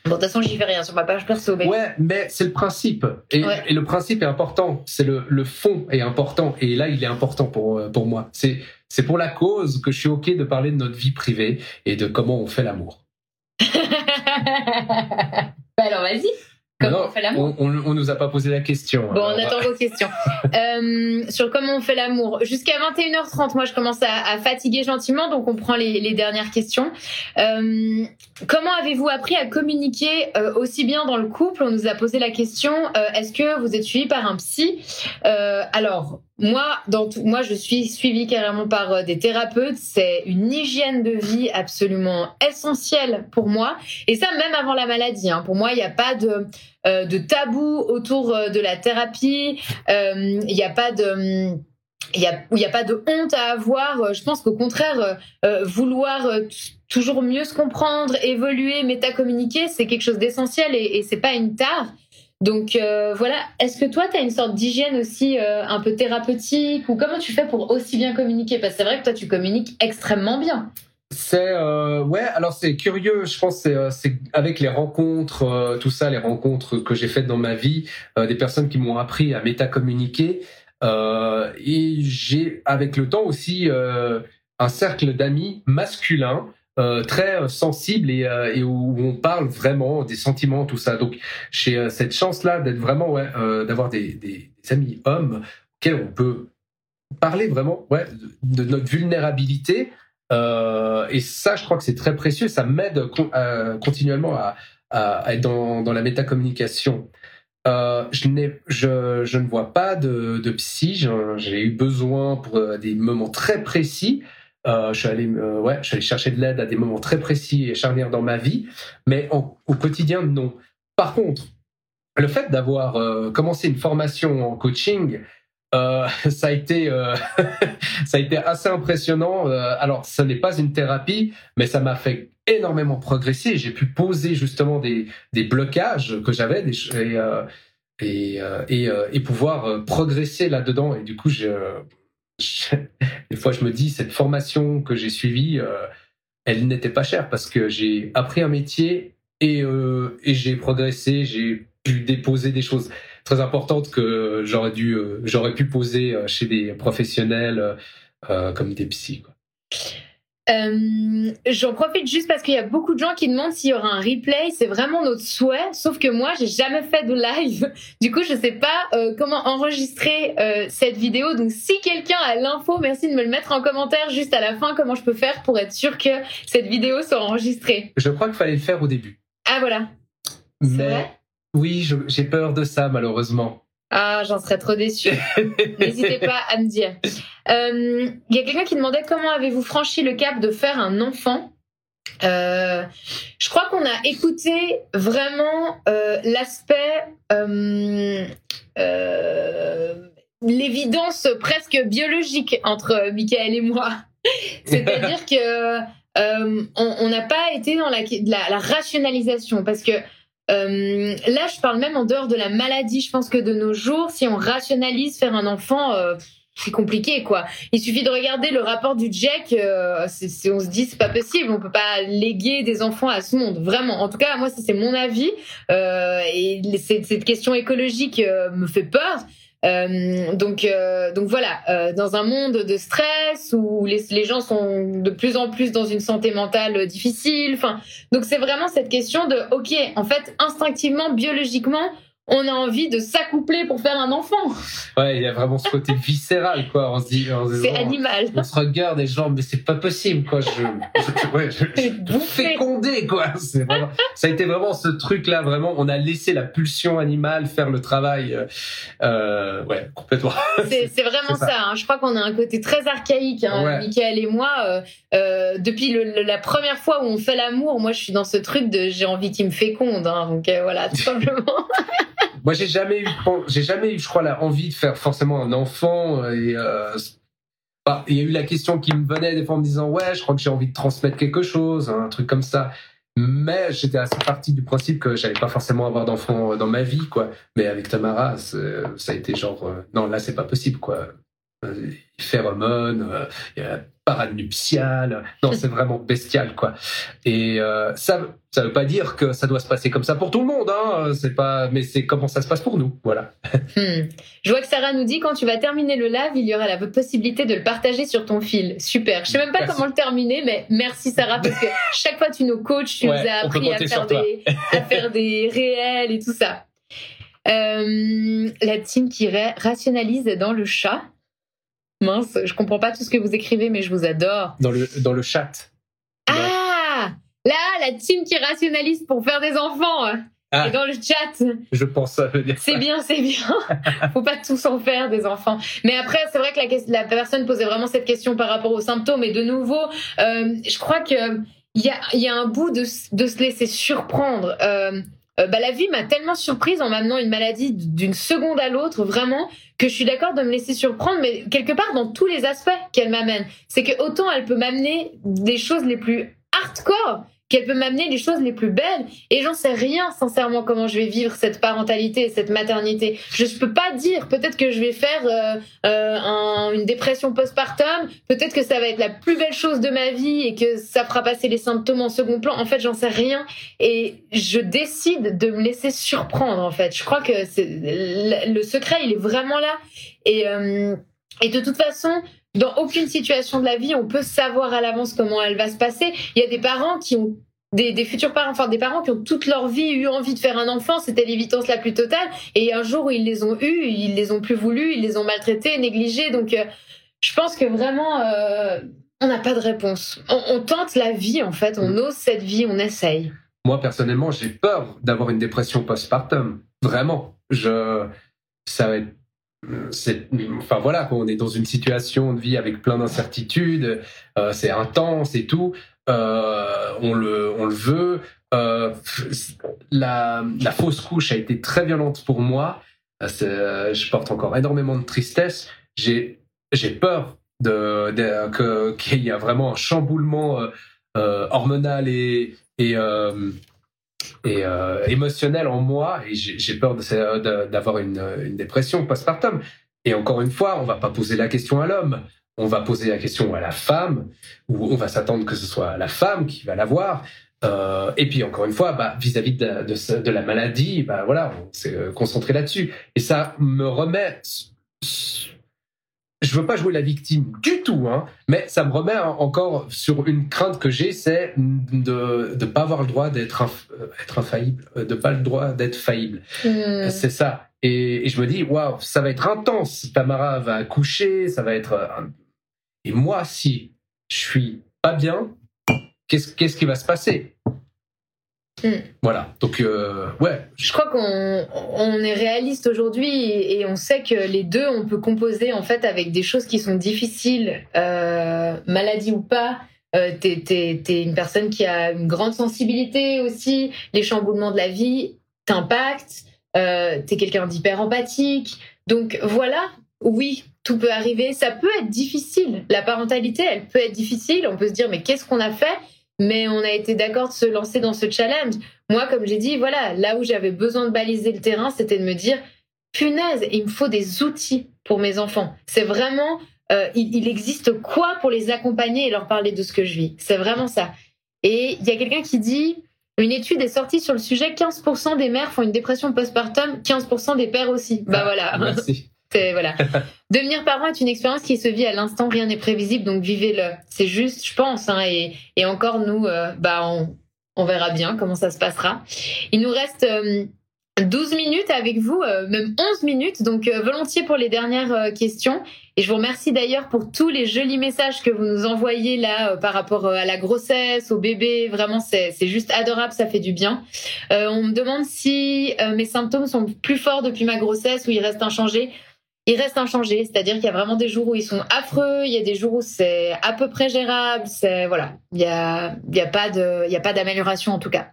Bon, de toute façon, j'y fais rien sur ma page perso. Mais... Ouais, mais c'est le principe. Et, le principe est important. C'est le, le, fond est important. Et là, il est important pour, euh, pour moi. C'est, c'est pour la cause que je suis OK de parler de notre vie privée et de comment on fait l'amour. bah alors, vas-y. Comment on fait l'amour on, on, nous a pas posé la question. Bon, on attend vos questions. euh, sur comment on fait l'amour. Jusqu'à 21h30, moi, je commence à, à, fatiguer gentiment, donc on prend les, les dernières questions. Euh, comment avez-vous appris à communiquer euh, aussi bien dans le couple? On nous a posé la question, euh, est-ce que vous êtes suivi par un psy? Euh, Alors, moi, dans tout, moi, je suis suivie carrément par euh, des thérapeutes. C'est une hygiène de vie absolument essentielle pour moi. Et ça, même avant la maladie. Hein. Pour moi, il n'y a pas de, euh, de tabou autour euh, de la thérapie. Il n'y a pas de il y a, a pas de honte à avoir. Je pense qu'au contraire, vouloir toujours mieux se comprendre, évoluer, métacommuniquer, c'est quelque chose d'essentiel et, et c'est pas une tare. Donc euh, voilà, est-ce que toi, tu as une sorte d'hygiène aussi euh, un peu thérapeutique ou comment tu fais pour aussi bien communiquer? Parce que c'est vrai que toi, tu communiques extrêmement bien. C'est euh, ouais, alors c'est curieux, je pense c'est avec les rencontres, tout ça, les rencontres que j'ai faites dans ma vie, des personnes qui m'ont appris à métacommuniquer et j'ai avec le temps aussi un cercle d'amis masculins euh, très euh, sensible et, euh, où on parle vraiment des sentiments, tout ça. Donc j'ai cette chance-là d'être vraiment, ouais, d'avoir des, amis hommes auxquels on peut parler vraiment, ouais, de, notre vulnérabilité. et ça, je crois que c'est très précieux. Ça m'aide continuellement à, être dans, la métacommunication. Je, je, je, ne vois pas de, de psy. J'ai eu besoin pour des moments très précis euh, je suis allé, euh, ouais, je suis allé chercher de l'aide à des moments très précis et charnières dans ma vie, mais au quotidien, non. Par contre, le fait d'avoir euh, commencé une formation en coaching, ça a été, ça a été assez impressionnant. alors, ce n'est pas une thérapie, mais ça m'a fait énormément progresser. J'ai pu poser justement des, des blocages que j'avais et, et, et, et, pouvoir progresser là-dedans. Et du coup, je, des fois, je me dis, cette formation que j'ai suivie, euh, elle n'était pas chère parce que j'ai appris un métier et, euh, et j'ai progressé, j'ai pu déposer des choses très importantes que j'aurais dû, euh, j'aurais pu poser chez des professionnels comme des psys. Euh, J'en profite juste parce qu'il y a beaucoup de gens qui demandent s'il y aura un replay. C'est vraiment notre souhait. Sauf que moi, j'ai jamais fait de live. Du coup, je sais pas euh, comment enregistrer euh, cette vidéo. Donc, si quelqu'un a l'info, merci de me le mettre en commentaire juste à la fin. Comment je peux faire pour être sûr que cette vidéo soit enregistrée Je crois qu'il fallait le faire au début. Ah voilà. Mais oui, j'ai peur de ça malheureusement. Ah, j'en serais trop déçue. N'hésitez pas à me dire. Il euh, y a quelqu'un qui demandait comment avez-vous franchi le cap de faire un enfant euh, je crois qu'on a écouté vraiment euh, l'aspect, l'évidence presque biologique entre Michael et moi. C'est-à-dire que on n'a pas été dans la, la, la rationalisation parce que euh, là, je parle même en dehors de la maladie. Je pense que de nos jours, si on rationalise faire un enfant, euh, c'est compliqué, quoi. Il suffit de regarder le rapport du Jack. Euh, on se dit c'est pas possible, on peut pas léguer des enfants à ce monde, vraiment. En tout cas, moi, c'est mon avis. Euh, et cette question écologique euh, me fait peur. Euh, donc, euh, donc voilà, euh, dans un monde de stress où les, gens sont de plus en plus dans une santé mentale difficile. Enfin, donc c'est vraiment cette question de, ok, en fait, instinctivement, biologiquement, on a envie de s'accoupler pour faire un enfant. Ouais, il y a vraiment ce côté viscéral, quoi. On se dit, c'est animal. On se regarde et genre, mais c'est pas possible, quoi. Je, je, ouais, je, je fécondé, quoi. Vraiment, ça a été vraiment ce truc-là, vraiment. On a laissé la pulsion animale faire le travail. Euh, euh ouais, complètement. C'est vraiment ça. ça hein. Je crois qu'on a un côté très archaïque, hein, ouais. Michael et moi. Euh, euh, depuis le, la première fois où on fait l'amour, moi, je suis dans ce truc de j'ai envie qu'il me féconde. Hein, donc voilà, tout simplement. Moi, j'ai jamais eu, j'ai jamais eu, je crois, la envie de faire forcément un enfant. Et euh, bah, il y a eu la question qui me venait des fois en me disant, ouais, je crois que j'ai envie de transmettre quelque chose, un truc comme ça. Mais j'étais assez parti du principe que j'allais pas forcément avoir d'enfant dans ma vie, quoi. Mais avec Tamara, ça a été genre, euh, non, là, c'est pas possible, quoi. Phéromones, euh, il y a paranuptial. Non, c'est vraiment bestial, quoi. Et euh, ça, ça veut pas dire que ça doit se passer comme ça pour tout le monde, hein. C'est pas, mais c'est comment ça se passe pour nous, voilà. Hmm. Je vois que Sarah nous dit quand tu vas terminer le live, il y aura la possibilité de le partager sur ton fil. Super. Je sais même pas comment le terminer, mais merci Sarah parce que chaque fois tu nous coaches, tu nous as appris à faire des, à faire des réels et tout ça. Euh, la team qui rationalise dans le chat. Mince, je comprends pas tout ce que vous écrivez, mais je vous adore. Dans le, dans le chat. Ah Là, la team qui rationalise pour faire des enfants. Ah. et dans le chat. Je pense ça veut dire. C'est bien, c'est bien. Faut pas tous en faire des enfants. Mais après, c'est vrai que la, la, personne posait vraiment cette question par rapport aux symptômes. Et de nouveau, euh, je crois que il y a, y a un bout de, de se laisser surprendre. Euh, euh, bah, la vie m'a tellement surprise en m'amenant une maladie d'une seconde à l'autre, vraiment, que je suis d'accord de me laisser surprendre, mais quelque part dans tous les aspects qu'elle m'amène. C'est que autant elle peut m'amener des choses les plus hardcore qu'elle peut m'amener les choses les plus belles. Et j'en sais rien, sincèrement, comment je vais vivre cette parentalité, cette maternité. Je ne peux pas dire. Peut-être que je vais faire euh, euh, une dépression postpartum. Peut-être que ça va être la plus belle chose de ma vie et que ça fera passer les symptômes en second plan. En fait, j'en sais rien. Et je décide de me laisser surprendre, en fait. Je crois que le secret, il est vraiment là. Et, euh, et de toute façon, dans aucune situation de la vie, on peut savoir à l'avance comment elle va se passer. Il y a des parents qui ont des, futurs parents, enfin des parents qui ont toute leur vie eu envie de faire un enfant, c'était l'évidence la plus totale. Et un jour ils les ont eus, ils les ont plus voulu, ils les ont maltraités, négligés. Donc, euh, je pense que vraiment, euh, on n'a pas de réponse. On, tente la vie en fait, on ose cette vie, on essaye. Moi personnellement, j'ai peur d'avoir une dépression postpartum. Vraiment, je, ça va être enfin voilà on est dans une situation de vie avec plein d'incertitudes euh, c'est intense et tout. Euh, on le on le veut. Euh, la, fausse couche a été très violente pour moi. Je porte encore énormément de tristesse. J'ai j'ai peur de, de qu'il y a vraiment un chamboulement hormonal et et et euh, émotionnel en moi et j'ai peur d'avoir une, une, dépression postpartum. Et encore une fois, on va pas poser la question à l'homme, on va poser la question à la femme, ou on va s'attendre que ce soit la femme qui va l'avoir. Euh, et puis encore une fois, bah, vis-à-vis de, la maladie, bah voilà, on s'est euh, concentré là-dessus. Et ça me remet je veux pas jouer la victime du tout, hein, mais ça me remet encore sur une crainte que j'ai, c'est de ne pas avoir le droit d'être euh, être infaillible, euh, de pas le droit d'être faillible. Hmm. C'est ça. Et, je me dis, waouh, ça va être intense. Tamara va accoucher, ça va être. Euh, et moi, si je suis pas bien, qu'est-ce qu'est-ce qui va se passer? Mm. Voilà, donc euh, ouais. Je crois qu'on on est réaliste aujourd'hui et on sait que les deux, on peut composer en fait avec des choses qui sont difficiles, euh, maladie ou pas. Euh, t'es, t'es, une personne qui a une grande sensibilité aussi, les chamboulements de la vie t'impactent, euh, t'es quelqu'un d'hyper empathique. Donc voilà, oui, tout peut arriver, ça peut être difficile. La parentalité, elle peut être difficile, on peut se dire mais qu'est-ce qu'on a fait? Mais on a été d'accord de se lancer dans ce challenge. Moi, comme j'ai dit, voilà, là où j'avais besoin de baliser le terrain, c'était de me dire, punaise, il me faut des outils pour mes enfants. C'est vraiment, euh, il, existe quoi pour les accompagner et leur parler de ce que je vis? C'est vraiment ça. Et il y a quelqu'un qui dit, une étude est sortie sur le sujet, 15% des mères font une dépression postpartum, 15% des pères aussi. Bah voilà. Merci. C'est voilà. Devenir parent est une expérience qui se vit à l'instant, rien n'est prévisible, donc vivez-le. C'est juste, je pense, hein, et, encore nous, euh, bah on, verra bien comment ça se passera. Il nous reste 12 euh, minutes avec vous, euh, même 11 minutes, donc volontiers pour les dernières questions. Et je vous remercie d'ailleurs pour tous les jolis messages que vous nous envoyez là par rapport à la grossesse, au bébé. Vraiment, c'est juste adorable, ça fait du bien. on me demande si mes symptômes sont plus forts depuis ma grossesse ou ils restent inchangés il reste inchangé, c'est-à-dire qu'il y a vraiment des jours où ils sont affreux, il y a des jours où c'est à peu près gérable, c'est voilà, il y a il y a pas de il y a pas d'amélioration en tout cas.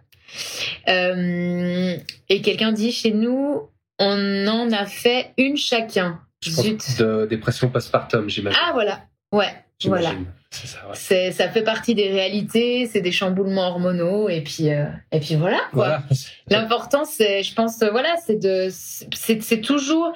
Euh, et quelqu'un dit chez nous, on en a fait une chacun. Je de dépression postpartum, j'imagine. Ah voilà, ouais, voilà. C'est ça, fait partie des réalités, c'est des chamboulements hormonaux et puis euh, et puis voilà. voilà. L'important c'est, je pense, voilà, c'est de c'est toujours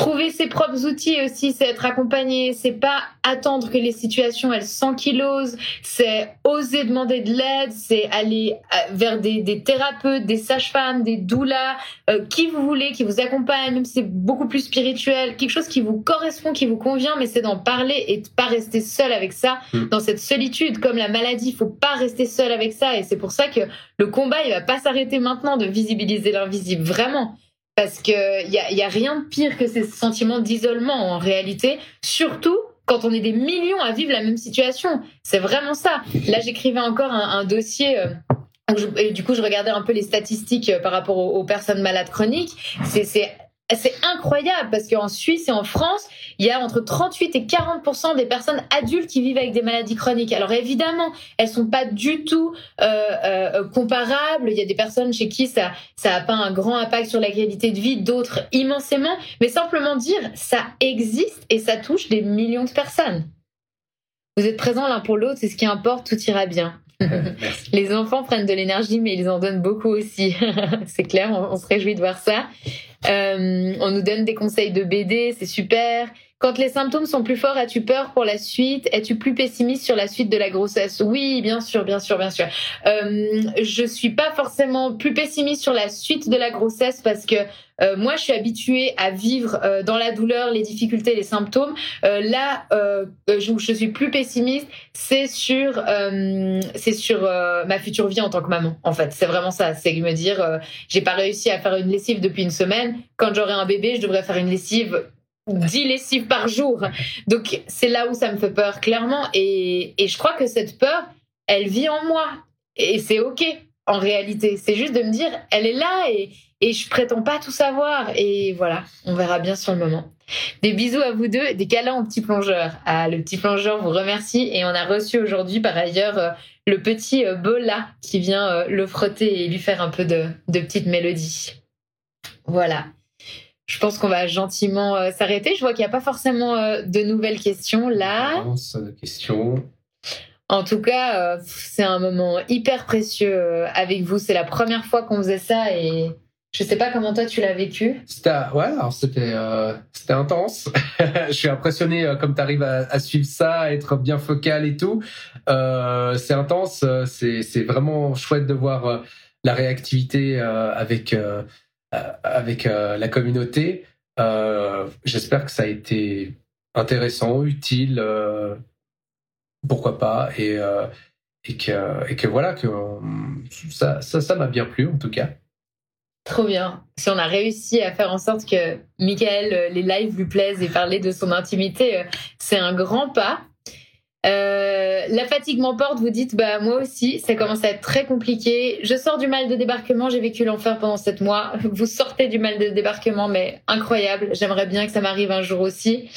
Trouver ses propres outils aussi, c'est être accompagné, c'est pas attendre que les situations elles s'ankylosent, c'est oser demander de l'aide, c'est aller euh, vers des, des thérapeutes, des sages-femmes, des doulas, euh, qui vous voulez, qui vous accompagne, même si c'est beaucoup plus spirituel, quelque chose qui vous correspond, qui vous convient, mais c'est d'en parler et de pas rester seul avec ça, mm. dans cette solitude, comme la maladie, il faut pas rester seul avec ça, et c'est pour ça que le combat il va pas s'arrêter maintenant de visibiliser l'invisible, vraiment parce qu'il y a, y a rien de pire que ces sentiments d'isolement en réalité, surtout quand on est des millions à vivre la même situation. C'est vraiment ça. Là, j'écrivais encore un, dossier. Euh, et du coup, je regardais un peu les statistiques par rapport aux, aux personnes malades chroniques. C'est c'est incroyable parce qu'en Suisse et en France, il y a entre 38 et 40 des personnes adultes qui vivent avec des maladies chroniques. Alors évidemment, elles sont pas du tout euh, euh, comparables. Il y a des personnes chez qui ça ça a pas un grand impact sur la qualité de vie, d'autres immensément. Mais simplement dire, ça existe et ça touche des millions de personnes. Vous êtes présents l'un pour l'autre, c'est ce qui importe, tout ira bien. Les enfants prennent de l'énergie, mais ils en donnent beaucoup aussi. c'est clair, on, se réjouit de voir ça. Euh, on nous donne des conseils de BD, c'est super. Quand les symptômes sont plus forts, as-tu peur pour la suite? Es-tu plus pessimiste sur la suite de la grossesse? Oui, bien sûr, bien sûr, bien sûr. Euh, je suis pas forcément plus pessimiste sur la suite de la grossesse parce que euh, moi, je suis habituée à vivre euh, dans la douleur, les difficultés, les symptômes. Euh, là, je, je, suis plus pessimiste, c'est sur, c'est sur ma future vie en tant que maman. En fait, c'est vraiment ça. C'est me dire, j'ai pas réussi à faire une lessive depuis une semaine. Quand j'aurai un bébé, je devrais faire une lessive 10 lessives par jour. Donc c'est là où ça me fait peur, clairement. Et, et je crois que cette peur, elle vit en moi. Et c'est OK, en réalité. C'est juste de me dire, elle est là et, et je prétends pas tout savoir. Et voilà, on verra bien sur le moment. Des bisous à vous deux, des câlins au petit plongeur. Ah, le petit plongeur vous remercie. Et on a reçu aujourd'hui, par ailleurs, euh, le petit euh, Bola qui vient euh, le frotter et lui faire un peu de, de petites mélodies. Voilà. Je pense qu'on va gentiment euh, s'arrêter. Je vois qu'il n'y a pas forcément euh, de nouvelles questions là. De questions. En tout cas, euh, c'est un moment hyper précieux avec vous. C'est la première fois qu'on faisait ça et je sais pas comment toi tu l'as vécu. C'était ouais, alors c'était c'était intense. je suis impressionné comme tu arrives à, suivre ça, à être bien focal et tout. c'est intense. C'est c'est vraiment chouette de voir la réactivité avec avec euh, la communauté. Euh, j'espère que ça a été intéressant, utile, pourquoi pas, et, que, voilà, que ça, m'a bien plu en tout cas. Trop bien. Si on a réussi à faire en sorte que Michael, les lives lui plaisent et parler de son intimité, c'est un grand pas. Euh, la fatigue m'emporte, vous dites, bah moi aussi, ça commence à être très compliqué. Je sors du mal de débarquement, j'ai vécu l'enfer pendant sept mois. Vous sortez du mal de débarquement, mais incroyable. J'aimerais bien que ça m'arrive un jour aussi.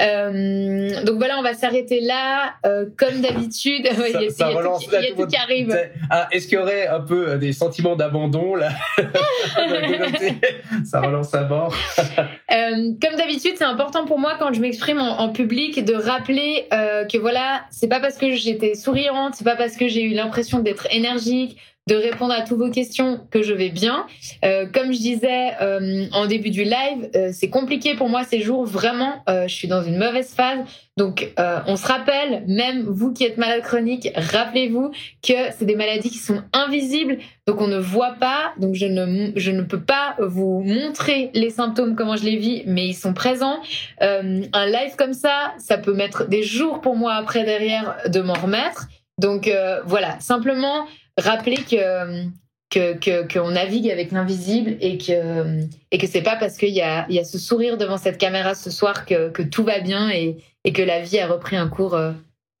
Euh, donc voilà, on va s'arrêter là. Euh, comme d'habitude, il y a, ça, relance, tout, y a tout qui arrive. Ah, Est-ce qu'il y aurait un peu euh, des sentiments d'abandon là Ça relance à bord. Euh, comme d'habitude, c'est important pour moi quand je m'exprime en, en, public de rappeler euh, que voilà, c'est pas parce que j'étais souriante, c'est pas parce que j'ai eu l'impression d'être énergique, de répondre à toutes vos questions que je vais bien. Euh, comme je disais euh, en début du live, euh, c'est compliqué pour moi ces jours. Vraiment, je suis dans une mauvaise phase. Donc, on se rappelle, même vous qui êtes malade chronique, rappelez-vous que c'est des maladies qui sont invisibles, donc on ne voit pas. Donc, je ne, je ne peux pas vous montrer les symptômes, comment je les vis, mais ils sont présents. un live comme ça, ça peut mettre des jours pour moi après derrière de m'en remettre. Donc voilà, simplement rappeler que qu'on navigue avec l'invisible et que et que c'est pas parce qu'il y a ce sourire devant cette caméra ce soir que tout va bien et et que la vie a repris un cours euh,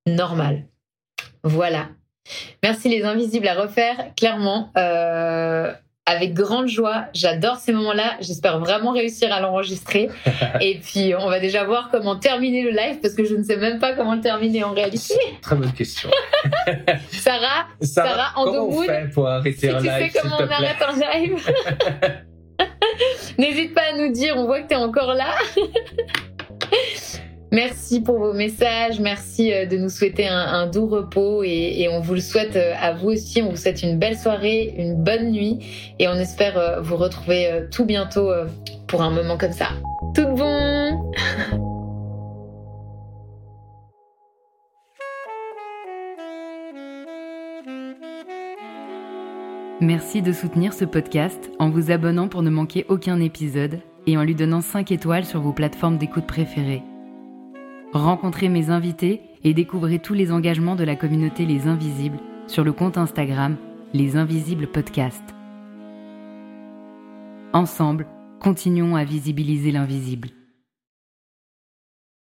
normal. Voilà. Merci les invisibles à refaire clairement. Euh, avec grande joie. J'adore ces moments-là. J'espère vraiment réussir à l'enregistrer. et puis, on va déjà voir comment terminer le live parce que je ne sais même pas comment le terminer en réalité. Très bonne question. Sarah, Sarah, en comment on fait pour arrêter un live Tu sais comment on arrête un live N'hésite pas à nous dire. On voit que tu es encore là. Merci pour vos messages, merci euh, de nous souhaiter un, doux repos et, on vous le souhaite euh, à vous aussi. On vous souhaite une belle soirée, une bonne nuit et on espère euh, vous retrouver tout bientôt pour un moment comme ça. Tout bon Merci de soutenir ce podcast en vous abonnant pour ne manquer aucun épisode et en lui donnant 5 étoiles sur vos plateformes d'écoute préférées. Rencontrez mes invités et découvrez tous les engagements de la communauté Les Invisibles sur le compte Instagram Les Invisibles Podcast. Ensemble, continuons à visibiliser l'invisible.